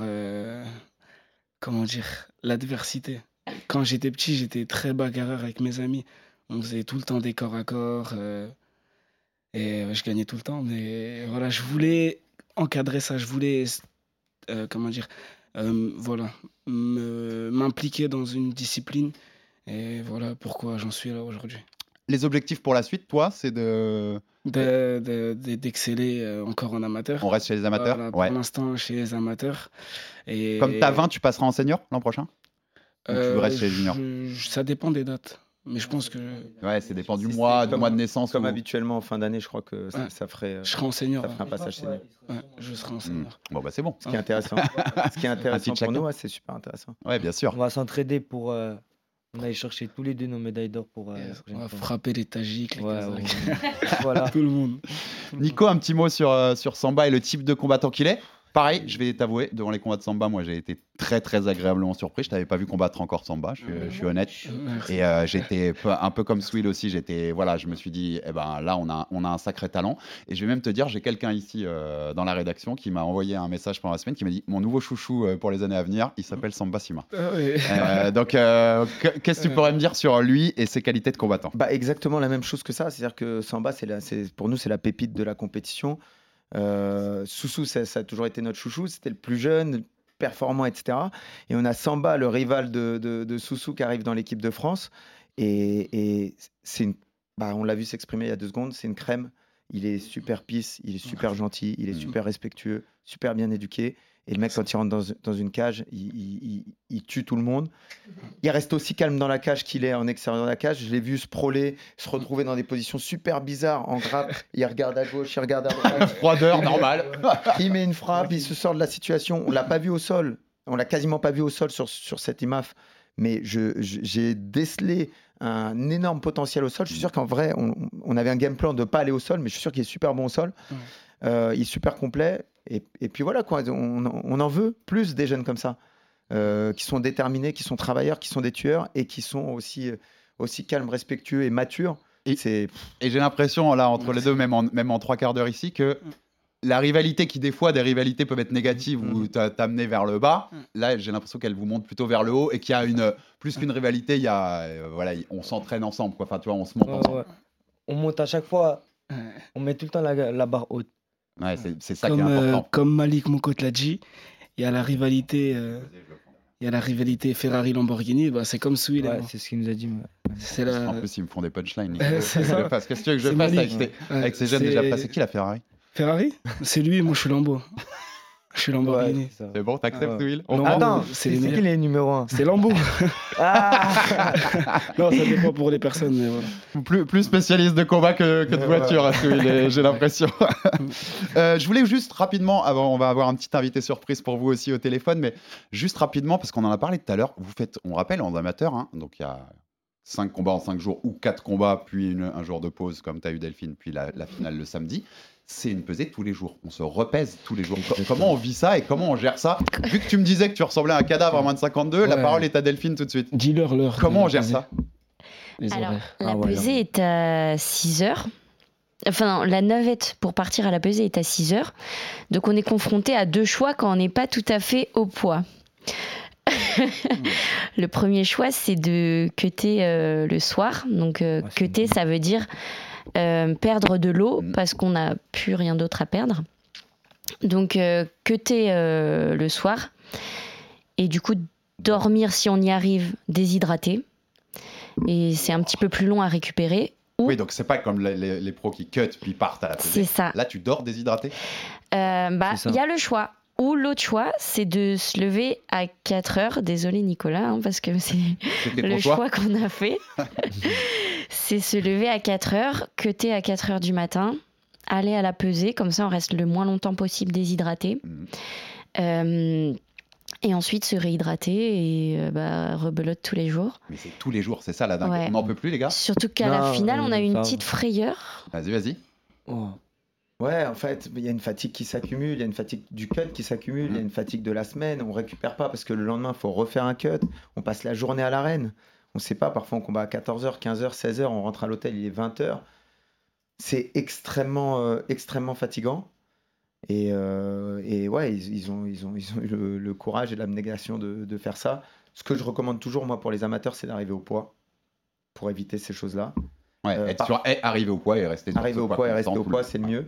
comment dire, l'adversité. Quand j'étais petit, j'étais très bagarreur avec mes amis. On faisait tout le temps des corps à corps. euh, et euh, je gagnais tout le temps. Mais voilà, je voulais encadrer ça. Je voulais, euh, comment dire, euh, voilà, m'impliquer dans une discipline. Et voilà pourquoi j'en suis là aujourd'hui. Les objectifs pour la suite, toi, c'est de. De- de- de- d'exceller encore en amateur. On reste chez les amateurs Voilà, Ouais. Pour l'instant, chez les amateurs. Et Comme t'as 20, tu passeras en senior l'an prochain? Ou tu restes chez les juniors? je- Ça dépend des dates. Mais je pense que Ouais, ça dépend du mois, du mois de naissance. Comme ou- habituellement en fin d'année, je crois que ça, Ouais. ça ferait. euh, je serai en senior. Ça ferait un passage senior. Ouais, je serai en senior. Bon, bah c'est bon. Ce qui est intéressant. Ce qui est intéressant pour nous, c'est super intéressant. Ouais, bien sûr. On va s'entraider pour. euh, on aille chercher tous les deux nos médailles d'or pour. euh, On va fois. frapper les Tajiks, les Ouais, Kazakhs. ouais. voilà. Tout le monde. Nico, un petit mot sur, euh, sur Samba et le type de combattant qu'il est? Pareil, je vais t'avouer, devant les combats de Samba, moi j'ai été très très agréablement surpris. Je t'avais pas vu combattre encore Samba, je, suis- je suis honnête. Et euh, j'étais un peu comme Swill aussi. J'étais, voilà, je me suis dit, eh ben là on a, on a un sacré talent. Et je vais même te dire, j'ai quelqu'un ici euh, dans la rédaction qui m'a envoyé un message pendant la semaine qui m'a dit, mon nouveau chouchou euh, pour les années à venir, il s'appelle Samba Sima. Ah. Euh, donc, euh, que- qu'est-ce que tu pourrais me dire sur lui et ses qualités de combattant? Bah, exactement la même chose que ça. C'est-à-dire que Samba, c'est- pour nous, c'est la pépite de la compétition. Euh, Soussou, ça, ça a toujours été notre chouchou. C'était le plus jeune, performant, etc. Et on a Samba, le rival de, de, de Soussou, qui arrive dans l'équipe de France. Et, et c'est une, bah, on l'a vu s'exprimer il y a deux secondes, c'est une crème. Il est super pisse, il est super gentil, il est super respectueux, super bien éduqué. Et le mec, quand il rentre dans, dans une cage, il, il- il- il tue tout le monde. Il reste aussi calme dans la cage qu'il est en extérieur de la cage. Je l'ai vu se proler, se retrouver dans des positions super bizarres en grappe. Il regarde à gauche, il regarde à droite. Froideur, normal. il met une frappe, il se sort de la situation. On l'a pas vu au sol. On l'a quasiment pas vu au sol sur, sur cette IMAF. Mais je- je- j'ai décelé un énorme potentiel au sol. Je suis sûr qu'en vrai, on, on avait un game plan de pas aller au sol, mais je suis sûr qu'il est super bon au sol. Euh, il est super complet. Et, et puis voilà, quoi. On, on en veut plus des jeunes comme ça. euh, qui sont déterminés, qui sont travailleurs, qui sont des tueurs et qui sont aussi, aussi calmes, respectueux et matures. Et, c'est... et j'ai l'impression, là, entre les deux, même en, même en trois quarts d'heure ici, que la rivalité qui, des fois, des rivalités peuvent être négatives ou t'a- t'amener vers le bas, là, j'ai l'impression qu'elle vous monte plutôt vers le haut et qu'il y a une, plus qu'une rivalité, il y a, euh, voilà, on s'entraîne ensemble, quoi. Enfin, tu vois, on se monte Ouais, ensemble. ouais. On monte à chaque fois, on met tout le temps la, la barre haute. Ouais, c'est, c'est ça comme, qui est euh, important. comme Malik Mokot l'a dit, il y a la rivalité, euh, il y a la rivalité Ferrari-Lamborghini. Bah, c'est comme Swill. Ouais, hein. c'est ce qu'il nous a dit. C'est la... En plus, ils me font des punchlines. Euh, Qu'est-ce que ça. je fasse Qu'est-ce que tu veux que je C'est fasse avec, Malik. ces- Ouais, avec ces jeunes c'est- déjà passés Qui la Ferrari? Ferrari? C'est lui, moi je suis Lambo. Je suis Lamborghini. c'est ça. C'est bon, t'acceptes, Ah ouais. Will? Lambo, Attends, c'est qui les numéros 1 C'est Lambo. Ah non, ça dépend pour les personnes, mais voilà. plus, plus spécialiste de combat que, que de Ouais, voiture, est, j'ai l'impression. Euh, je voulais juste rapidement, avant, on va avoir un petit invité surprise pour vous aussi au téléphone, mais juste rapidement, parce qu'on en a parlé tout à l'heure, vous faites, on rappelle, en amateur, hein, donc il y a 5 combats en 5 jours ou 4 combats, puis une- un jour de pause, comme tu as eu Delphine, puis la, la finale le samedi. C'est une pesée tous les jours. On se repèse tous les jours. Co- Comment on vit ça et comment on gère ça Vu que tu me disais que tu ressemblais à un cadavre à moins de 52, la parole est à Delphine tout de suite. Dis-leur l'heure. Comment on gère ça Les Alors, horaires. la Ah ouais, pesée est à 6 heures. Enfin, non, la navette pour partir à la pesée est à 6 heures. Donc, on est confronté à deux choix quand on n'est pas tout à fait au poids. le premier choix, c'est de cutter euh, le soir. Donc, euh, Ouais, cutter, ça veut dire perdre de l'eau Mm. parce qu'on n'a plus rien d'autre à perdre. Donc, euh, cutter euh, le soir. Et du coup, dormir si on y arrive déshydraté. Et c'est un petit peu plus long à récupérer. Ou Oui, donc c'est pas comme les, les- les pros qui cut puis partent à la c'est ça. Là, tu dors déshydraté? Euh, bah, il y a le choix. Ou l'autre choix, c'est de se lever à 4 heures. Désolé Nicolas, hein, parce que c'est le choix qu'on a fait. c'est se lever à 4 heures, cutter à 4 heures du matin, aller à la pesée, comme ça on reste le moins longtemps possible déshydraté. Mhm. Euh, et ensuite se réhydrater et euh, bah, rebelote tous les jours. Mais c'est tous les jours, c'est ça la dingue. Ouais. On n'en peut plus, les gars Surtout qu'à la finale, on a eu une petite frayeur. Vas-y, vas-y. Oh. Ouais, en fait, il y a une fatigue qui s'accumule, il y a une fatigue du cut qui s'accumule, il y a une fatigue de la semaine, on récupère pas parce que le lendemain, il faut refaire un cut, on passe la journée à l'arène. On sait pas, parfois on combat à 14h, 15h, 16h, on rentre à l'hôtel, il est 20h. C'est extrêmement, euh, extrêmement fatigant. Et, euh, et ouais, ils, ils ont, ils, ont, ils ont eu le, le courage et l'abnégation de, de faire ça. Ce que je recommande toujours, moi, pour les amateurs, c'est d'arriver au poids pour éviter ces choses-là. Ouais, Euh, être par- sur, eh, arriver au poids et rester Arriver au poids et rester au poids, c'est le mieux.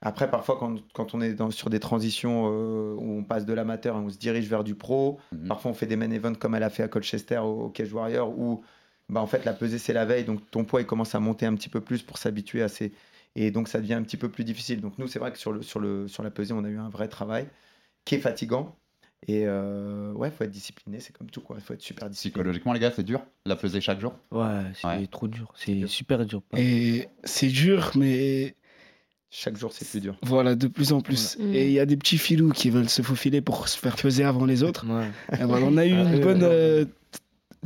Après, parfois, quand, quand on est dans, sur des transitions euh, où on passe de l'amateur et on se dirige vers du pro, Mhm. parfois on fait des main events comme elle a fait à Colchester au, au Cage Warrior, où bah, en fait la pesée c'est la veille, donc ton poids il commence à monter un petit peu plus pour s'habituer à ces. Et donc ça devient un petit peu plus difficile. Donc nous, c'est vrai que sur, le, sur, le, sur la pesée, on a eu un vrai travail qui est fatigant. Et euh, ouais, faut être discipliné, c'est comme tout quoi. Il faut être super discipliné. Psychologiquement, les gars, c'est dur La pesée chaque jour? Ouais, c'est Ouais. trop dur. C'est super dur. Et c'est dur, mais Chaque jour, c'est plus dur. voilà, de plus en plus. Ouais. Et il y a des petits filous qui veulent se faufiler pour se faire peser avant les autres. Ouais. Et voilà, on a eu Ah, une bonne. euh,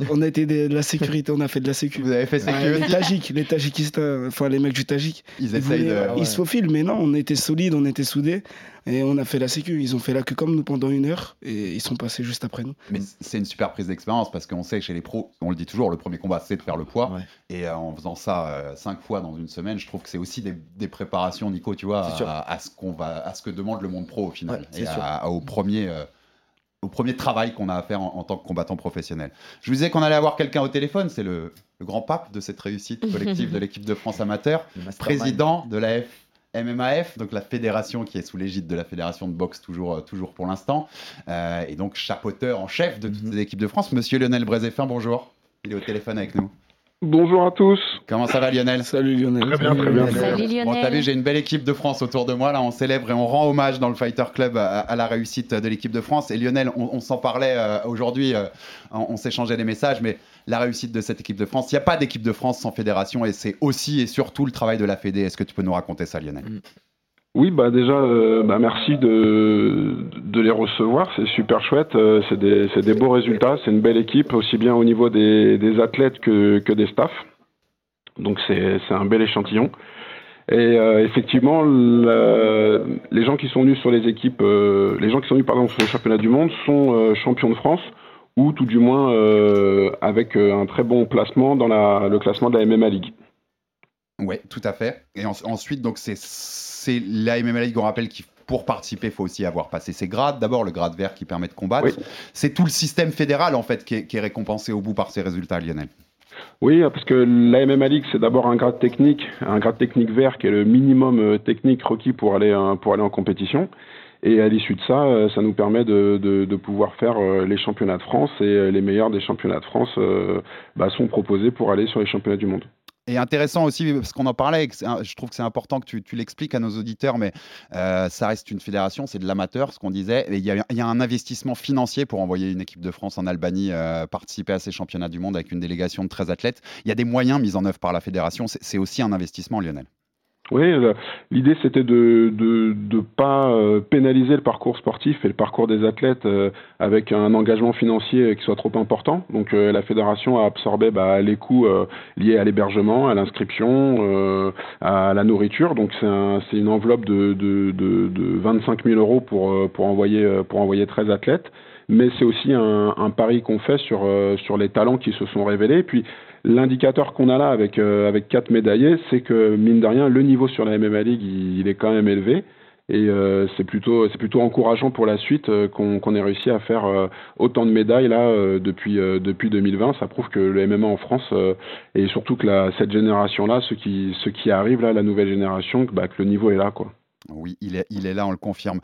on a été de, la sécurité, on a fait de la sécurité. Vous avez fait Ah, sécurité les Tajiks, les Tadjikistan, enfin les mecs du Tadjik, Ils ils, essayent voulaient- de. ils se faufilent, mais non, on était solides, on était soudés, et on a fait la sécu. Ils ont fait la queue comme nous pendant une heure, et ils sont passés juste après nous. Mais c'est une super prise d'expérience parce qu'on sait que chez les pros, on le dit toujours, le premier combat c'est de faire le poids. Ouais. Et euh, en faisant ça euh, cinq fois dans une semaine, je trouve que c'est aussi des, des préparations, Nico, tu vois, à, à ce qu'on va, à ce que demande le monde pro au final, Ouais, c'est et sûr. à- à- au premier. euh, au premier travail qu'on a à faire en, en tant que combattant professionnel. Je vous disais qu'on allait avoir quelqu'un au téléphone, c'est le, le grand pape de cette réussite collective de l'équipe de France amateur, président de la F MMAF, donc la fédération qui est sous l'égide de la fédération de boxe toujours, euh, toujours pour l'instant, euh, et donc chapeauteur en chef de toutes les équipes de France, Monsieur Lionel Brézéfin, bonjour. Il est au téléphone avec nous. Bonjour à tous. Comment ça va Lionel? Salut Lionel. Très bien, très bien. Salut Bon, t'as vu, Lionel. j'ai une belle équipe de France autour de moi. Là, on célèbre et on rend hommage dans le Fighter Club à, à la réussite de l'équipe de France. Et Lionel, on, on s'en parlait euh, aujourd'hui, euh, on, on s'échangeait des messages, mais la réussite de cette équipe de France, il n'y a pas d'équipe de France sans fédération et c'est aussi et surtout le travail de la Fédé. Est-ce que tu peux nous raconter ça, Lionel? Oui, bah déjà, euh, bah merci de, les recevoir, c'est super chouette, euh, c'est des, des beaux résultats, c'est une belle équipe, aussi bien au niveau des, athlètes que, que des staffs. Donc c'est un bel échantillon. Et euh, effectivement, le- les gens qui sont venus sur les équipes, euh, les gens qui sont venus pardon sur le championnat du monde sont champions de France ou tout du moins avec un très bon placement dans la, le classement de la MMA League. Ouais, tout à fait. Et en- ensuite, donc c'est c'est la MMA League, on rappelle qu'il pour participer, il faut aussi avoir passé ses grades. D'abord, le grade vert qui permet de combattre. C'est tout le système fédéral, en fait, qui est, qui est récompensé au bout par ces résultats, Lionel. Oui, parce que la MMA League, c'est d'abord un grade technique, un grade technique vert qui est le minimum euh, technique requis pour aller, euh, pour aller en compétition. Et à l'issue de ça, euh, ça nous permet de, de, de pouvoir faire les championnats de France et les meilleurs des championnats de France bah, sont proposés pour aller sur les championnats du monde. Et intéressant aussi, parce qu'on en parlait, je trouve que c'est important que tu, l'expliques à nos auditeurs, mais euh, ça reste une fédération, c'est de l'amateur, ce qu'on disait. Il y, a, un investissement financier pour envoyer une équipe de France en Albanie euh, participer à ces championnats du monde avec une délégation de 13 athlètes. Il y a des moyens mis en œuvre par la fédération. C'est aussi un investissement, Lionel. Oui, euh, l'idée c'était de de de pas euh, pénaliser le parcours sportif et le parcours des athlètes euh, avec un engagement financier qui soit trop important. Donc la fédération a absorbé bah, les coûts liés à l'hébergement, à l'inscription, à la nourriture. Donc c'est un, c'est une enveloppe de de de, de 25 000 euros pour envoyer euh, pour envoyer 13 athlètes. Mais c'est aussi un, pari qu'on fait sur les talents qui se sont révélés. Puis L'indicateur qu'on a là avec, euh, avec quatre médaillés, c'est que mine de rien, le niveau sur la MMA League, il, est quand même élevé. Et euh, c'est plutôt, plutôt encourageant pour la suite euh, qu'on ait réussi à faire autant de médailles là depuis, depuis 2020. Ça prouve que le MMA en France et surtout que cette génération-là, ceux qui, ceux qui arrivent là, la nouvelle génération, bah, que le niveau est là, quoi. Oui, il est, il est là, on le confirme.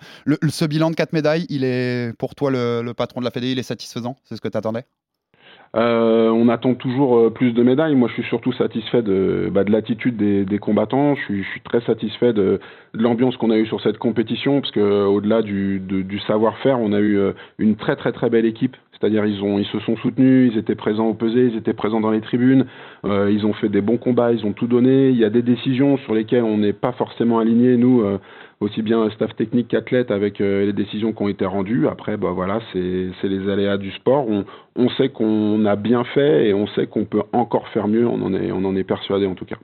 Ce bilan de quatre médailles, il est pour toi le, le patron de la Fédé, il est satisfaisant? C'est ce que tu attendais Euh, on attend toujours euh, plus de médailles. Moi, je suis surtout satisfait de, bah, de l'attitude des, combattants. Je suis, très satisfait de, l'ambiance qu'on a eue sur cette compétition, parce que euh, au-delà du, savoir-faire, on a eu une très très très belle équipe. C'est-à-dire ils ont ils se sont soutenus, ils étaient présents au pesé, ils étaient présents dans les tribunes, euh, ils ont fait des bons combats, ils ont tout donné. Il y a des décisions sur lesquelles on n'est pas forcément alignés nous. euh, aussi bien staff technique qu'athlète avec euh, les décisions qui ont été rendues. Après, bah voilà, c'est c'est les aléas du sport. On, on sait qu'on a bien fait et on sait qu'on peut encore faire mieux. On en est, on en est persuadé en tout cas.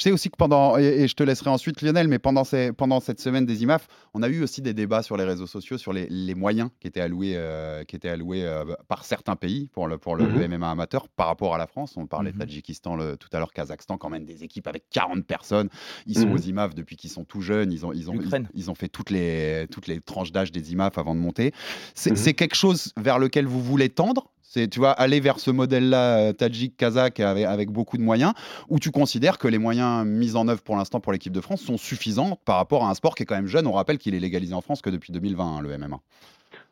Je sais aussi que pendant, et, et je te laisserai ensuite Lionel, mais pendant, ces, pendant cette semaine des IMAF, on a eu aussi des débats sur les réseaux sociaux sur les, les moyens qui étaient alloués, euh, qui étaient alloués euh, par certains pays pour, le, pour le, le Mhm. MMA amateur par rapport à la France. On parlait de Tadjikistan le- tout à l'heure, Kazakhstan, quand même des équipes avec 40 personnes. Ils sont Mhm. aux IMAF depuis qu'ils sont tout jeunes. Ils ont, ils ont, ils, L'Ukraine. ils ont fait toutes les, toutes les tranches d'âge des IMAF avant de monter. C'est Mhm. c'est quelque chose vers lequel vous voulez tendre c'est, tu vois, aller vers ce modèle-là, euh, Tadjik, Kazakh, avec, beaucoup de moyens, ou tu considères que les moyens mis en œuvre pour l'instant pour l'équipe de France sont suffisants par rapport à un sport qui est quand même jeune? On rappelle qu'il est légalisé en France que depuis 2020, hein, le MMA.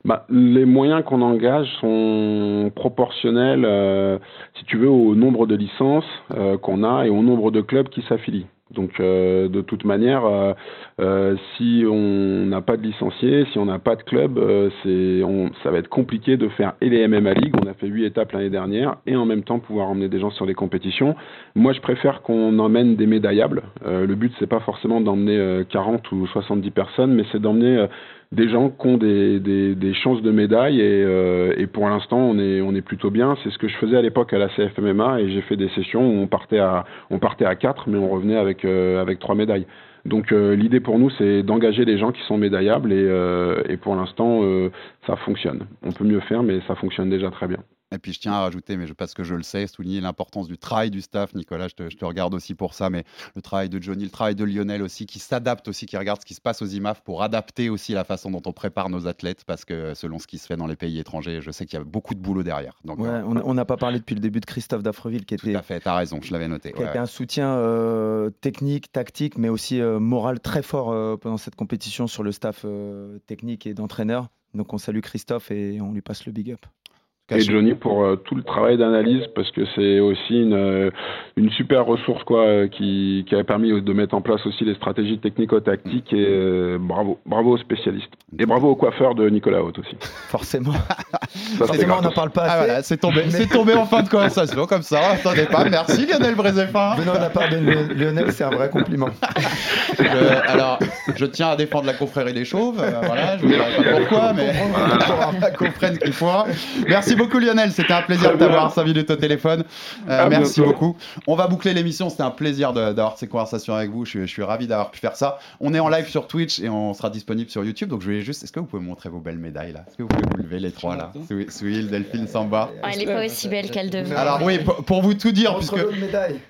Bah, les moyens qu'on engage sont proportionnels, euh, si tu veux, au nombre de licences euh, qu'on a et au nombre de clubs qui s'affilient. Donc, euh, de toute manière, euh, euh, si on n'a pas de licenciés, si on n'a pas de club, euh, c'est, on, ça va être compliqué de faire et les MMA League. On a fait huit étapes l'année dernière et en même temps pouvoir emmener des gens sur les compétitions. Moi, je préfère qu'on emmène des médaillables. Euh, le but, c'est pas forcément d'emmener euh, 40 ou 70 personnes, mais c'est d'emmener euh, des gens qui ont des, chances de médaille et, euh, et pour l'instant on est on est plutôt bien. C'est ce que je faisais à l'époque à la CFMMA et j'ai fait des sessions où on partait à on partait à quatre mais on revenait avec euh, avec trois médailles. Donc euh, l'idée pour nous c'est d'engager les gens qui sont médaillables et, euh, pour l'instant ça fonctionne. On peut mieux faire mais ça fonctionne déjà très bien. Et puis je tiens à rajouter, mais je, parce que je le sais, souligner l'importance du travail du staff. Nicolas, je te, je te regarde aussi pour ça, mais le travail de Johnny, le travail de Lionel aussi, qui s'adapte aussi, qui regarde ce qui se passe aux IMAF pour adapter aussi la façon dont on prépare nos athlètes, parce que selon ce qui se fait dans les pays étrangers, je sais qu'il y a beaucoup de boulot derrière. Donc, Ouais, euh, on n'a pas parlé depuis le début de Christophe Dafreville qui était tout à fait, t'as raison, je l'avais noté. qui ouais, été un soutien euh, technique, tactique, mais aussi euh, moral très fort euh, pendant cette compétition sur le staff euh, technique et d'entraîneur. Donc on salue Christophe et on lui passe le big up. Et Johnny pour euh, tout le travail d'analyse parce que c'est aussi une, euh, une super ressource quoi euh, qui, qui a permis de mettre en place aussi les stratégies technico-tactiques et euh, bravo bravo aux spécialistes et bravo au coiffeur de Nicolas Haute aussi. Forcément. Ça, c'est Forcément, on n'en parle pas Ah voilà, c'est tombé, c'est tombé en fin de conversation comme ça. Attendez pas, merci Lionel Brézéfin. Venant de la part de Lionel- c'est un vrai compliment. Je- alors, je tiens à défendre la confrérie des chauves. euh, voilà, je ne sais pas pourquoi, mais qu'on comprenne qu'il faut. Merci beaucoup Lionel, c'était un plaisir de t'avoir 5 minutes au téléphone. Euh, Ah, merci bientôt. beaucoup. On va boucler l'émission, c'était un plaisir d'avoir ces conversations avec vous. Je suis, je suis ravi d'avoir pu faire ça. On est en live sur Twitch et on sera disponible sur YouTube. Donc je voulais juste, est-ce que vous pouvez me montrer vos belles médailles là? Est-ce que vous pouvez vous lever les trois là? Sou- Souil, Delphine, Samba. Ah, elle est pas aussi belle qu'elle devrait. Alors oui, pour, pour vous tout dire, puisque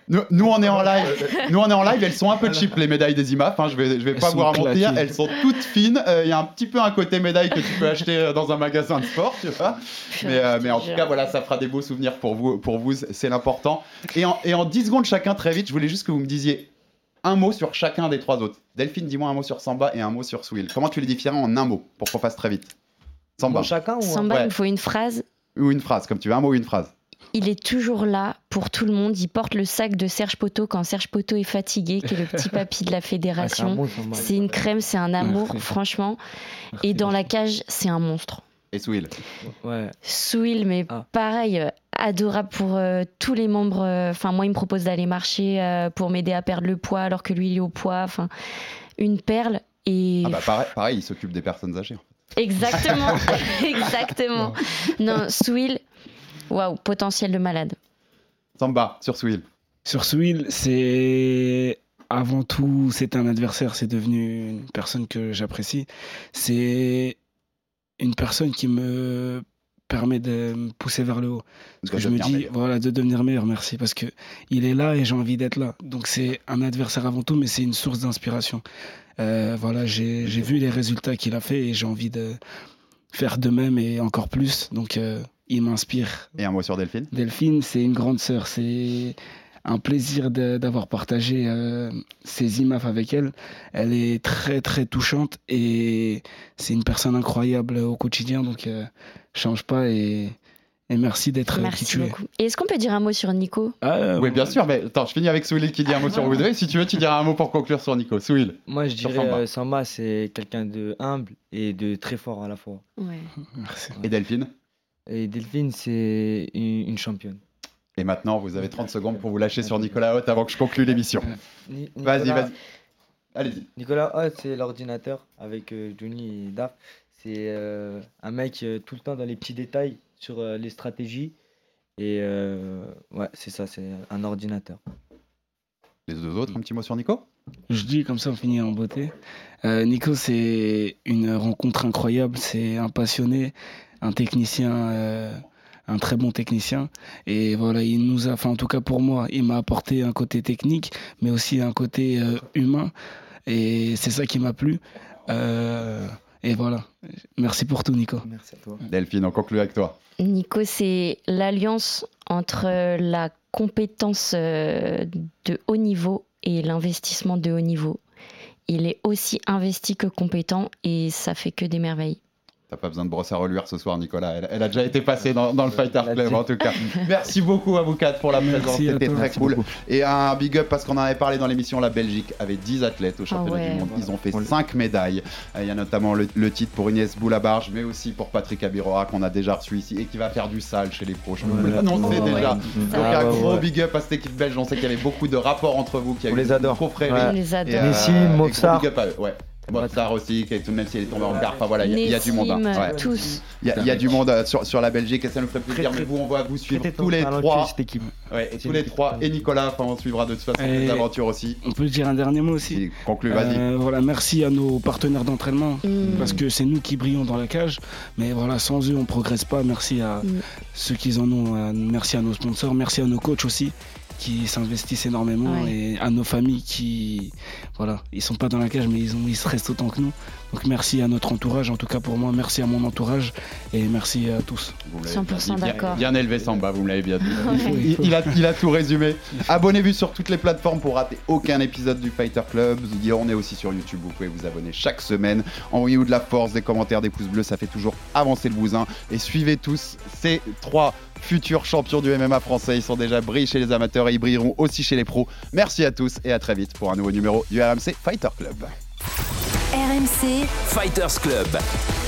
nous, nous, on est en live, nous on est en live, elles sont un peu cheap les médailles des IMAF. hein, je vais, je vais Elles pas vous claquées. elles sont toutes fines. Euh, Il y a un petit peu un côté médaille que tu peux acheter euh, dans un magasin de sport, tu vois. Mais, euh, mais en tout cas, voilà, ça fera des beaux souvenirs pour vous, pour vous, c'est l'important. Et en, et en 10 secondes chacun, très vite, je voulais juste que vous me disiez un mot sur chacun des trois autres. Delphine, dis-moi un mot sur Samba et un mot sur Swill. Comment tu les définirais en un mot pour qu'on fasse très vite Samba. chacun ou Samba, Ouais. il me faut une phrase. Ou une phrase, comme tu veux, un mot ou une phrase. Il est toujours là pour tout le monde. Il porte le sac de Serge Poteau quand Serge Poteau est fatigué, qui est le petit papy de la fédération. bon, Samba. c'est une crème, c'est un amour, franchement. Et dans la cage, c'est un monstre. Et Swill. Ouais. Souil, mais Ah. pareil, euh, adorable pour euh, tous les membres. euh, Enfin, moi, il me propose d'aller marcher euh, pour m'aider à perdre le poids alors que lui, il est au poids. Enfin, une perle. Et Ah bah pareil, pareil, il s'occupe des personnes âgées. exactement, exactement. Non, Souil, waouh, potentiel de malade. Samba, sur Swill. Sur Swill, c'est avant tout, c'est un adversaire, c'est devenu une personne que j'apprécie. C'est une personne qui me permet de me pousser vers le haut. Parce De que je me dis, meilleur. voilà, de devenir meilleur, merci. Parce que il est là et j'ai envie d'être là. Donc c'est un adversaire avant tout, mais c'est une source d'inspiration. Euh, voilà, j'ai j'ai vu les résultats qu'il a fait et j'ai envie de faire de même et encore plus. Donc euh, il m'inspire. Et un mot sur Delphine? Delphine, c'est une grande sœur. C'est un plaisir d'avoir partagé euh, ces IMAF avec elle. Elle est très très touchante et c'est une personne incroyable au quotidien. Donc euh, change pas et, et merci d'être qui Merci tu es. beaucoup. Et est-ce qu'on peut dire un mot sur Nico? Ah, Oui, bien sûr, mais attends, je finis avec Souil qui dit un mot sur vous deux. Si tu veux, tu diras un mot pour conclure sur Nico. Souil. Moi, je dirais Samba. euh, Samba, c'est quelqu'un de humble et de très fort à la fois. Ouais. Merci. Et Delphine? Et Delphine, c'est une, une championne. Et maintenant, vous avez 30 secondes pour vous lâcher sur Nicolas Haute avant que je conclue l'émission. Ni- Vas-y, Nicolas- vas-y. Allez-y. Nicolas Hott, c'est l'ordinateur avec euh, Johnny et Daf. C'est euh, un mec euh, tout le temps dans les petits détails sur euh, les stratégies. Et euh, ouais, c'est ça, c'est un ordinateur. Les deux autres, un petit mot sur Nico? Je dis comme ça, on finit en beauté. Euh, Nico, c'est une rencontre incroyable. C'est un passionné, un technicien, euh, un très bon technicien. Et voilà, il nous a, enfin en tout cas pour moi, il m'a apporté un côté technique, mais aussi un côté euh, humain. Et c'est ça qui m'a plu. Euh, et voilà. Merci pour tout, Nico. Merci à toi. Delphine, on conclut avec toi. Nico, c'est l'alliance entre la compétence euh, de haut niveau et l'investissement de haut niveau. Il est aussi investi que compétent et ça fait que des merveilles. T'as pas besoin de brosse à reluire ce soir, Nicolas. Elle, elle a déjà été passée dans, dans le Fighter Club, en tout cas. Merci beaucoup à vous quatre pour la Merci présence. C'était très Merci cool. beaucoup. Et un big up parce qu'on en avait parlé dans l'émission. La Belgique avait 10 athlètes au championnat ouais. du monde. Ils ont fait 5 médailles. Euh, Il y a notamment le, le titre pour Inès Boulabarge, mais aussi pour Patrick Abirora qu'on a déjà reçu ici et qui va faire du sale chez les pros. Je vous l'annoncer Ouais. déjà. Ouais. Donc Ah un ouais, gros ouais. big up à cette équipe belge. On sait qu'il y avait beaucoup de rapports entre vous, qu'il y a On eu les adore. confrérie. On les adore. Et, Messi, et gros Motsar. big up à eux, ouais. Motsar aussi, qui est tout, même si elle est tombée en quart. Enfin voilà, il y a- il y, a du monde. hein. Ouais. tous. Il y, a- il y a du monde euh, sur, sur la Belgique et ça nous ferait plaisir. Très, Mais vous, on va vous suivre tous les trois. Ouais, tous les équipe trois. Et Nicolas, enfin, on suivra de toute façon Et- les aventures aussi. On peut dire un dernier mot aussi. Vas-y. Euh, voilà, merci à nos partenaires d'entraînement Mm. parce que c'est nous qui brillons dans la cage. Mais voilà, sans eux, on progresse pas. Merci à Mm. ceux qui en ont. euh, merci à nos sponsors. Merci à nos coachs aussi qui s'investissent énormément Ouais. et à nos familles qui, voilà, ils sont pas dans la cage mais ils ont, ils se restent autant que nous. Donc merci à notre entourage. En tout cas pour moi, merci à mon entourage et merci à tous. Vous l'avez 100% bien dit. d'accord. Bien, bien élevé Samba, vous me l'avez bien dit. faut, il Il, faut. il a, il a tout résumé. Abonnez-vous sur toutes les plateformes pour rater aucun épisode du Fighter Club. On est aussi sur YouTube, vous pouvez vous abonner chaque semaine. Envoyez-nous de la force, des commentaires, des pouces bleus, ça fait toujours avancer le bousin. Et suivez tous ces trois futurs champions du MMA français. Ils sont déjà brillés chez les amateurs et ils brilleront aussi chez les pros. Merci à tous et à très vite pour un nouveau numéro du RMC Fighter Club. RMC Fighters Club.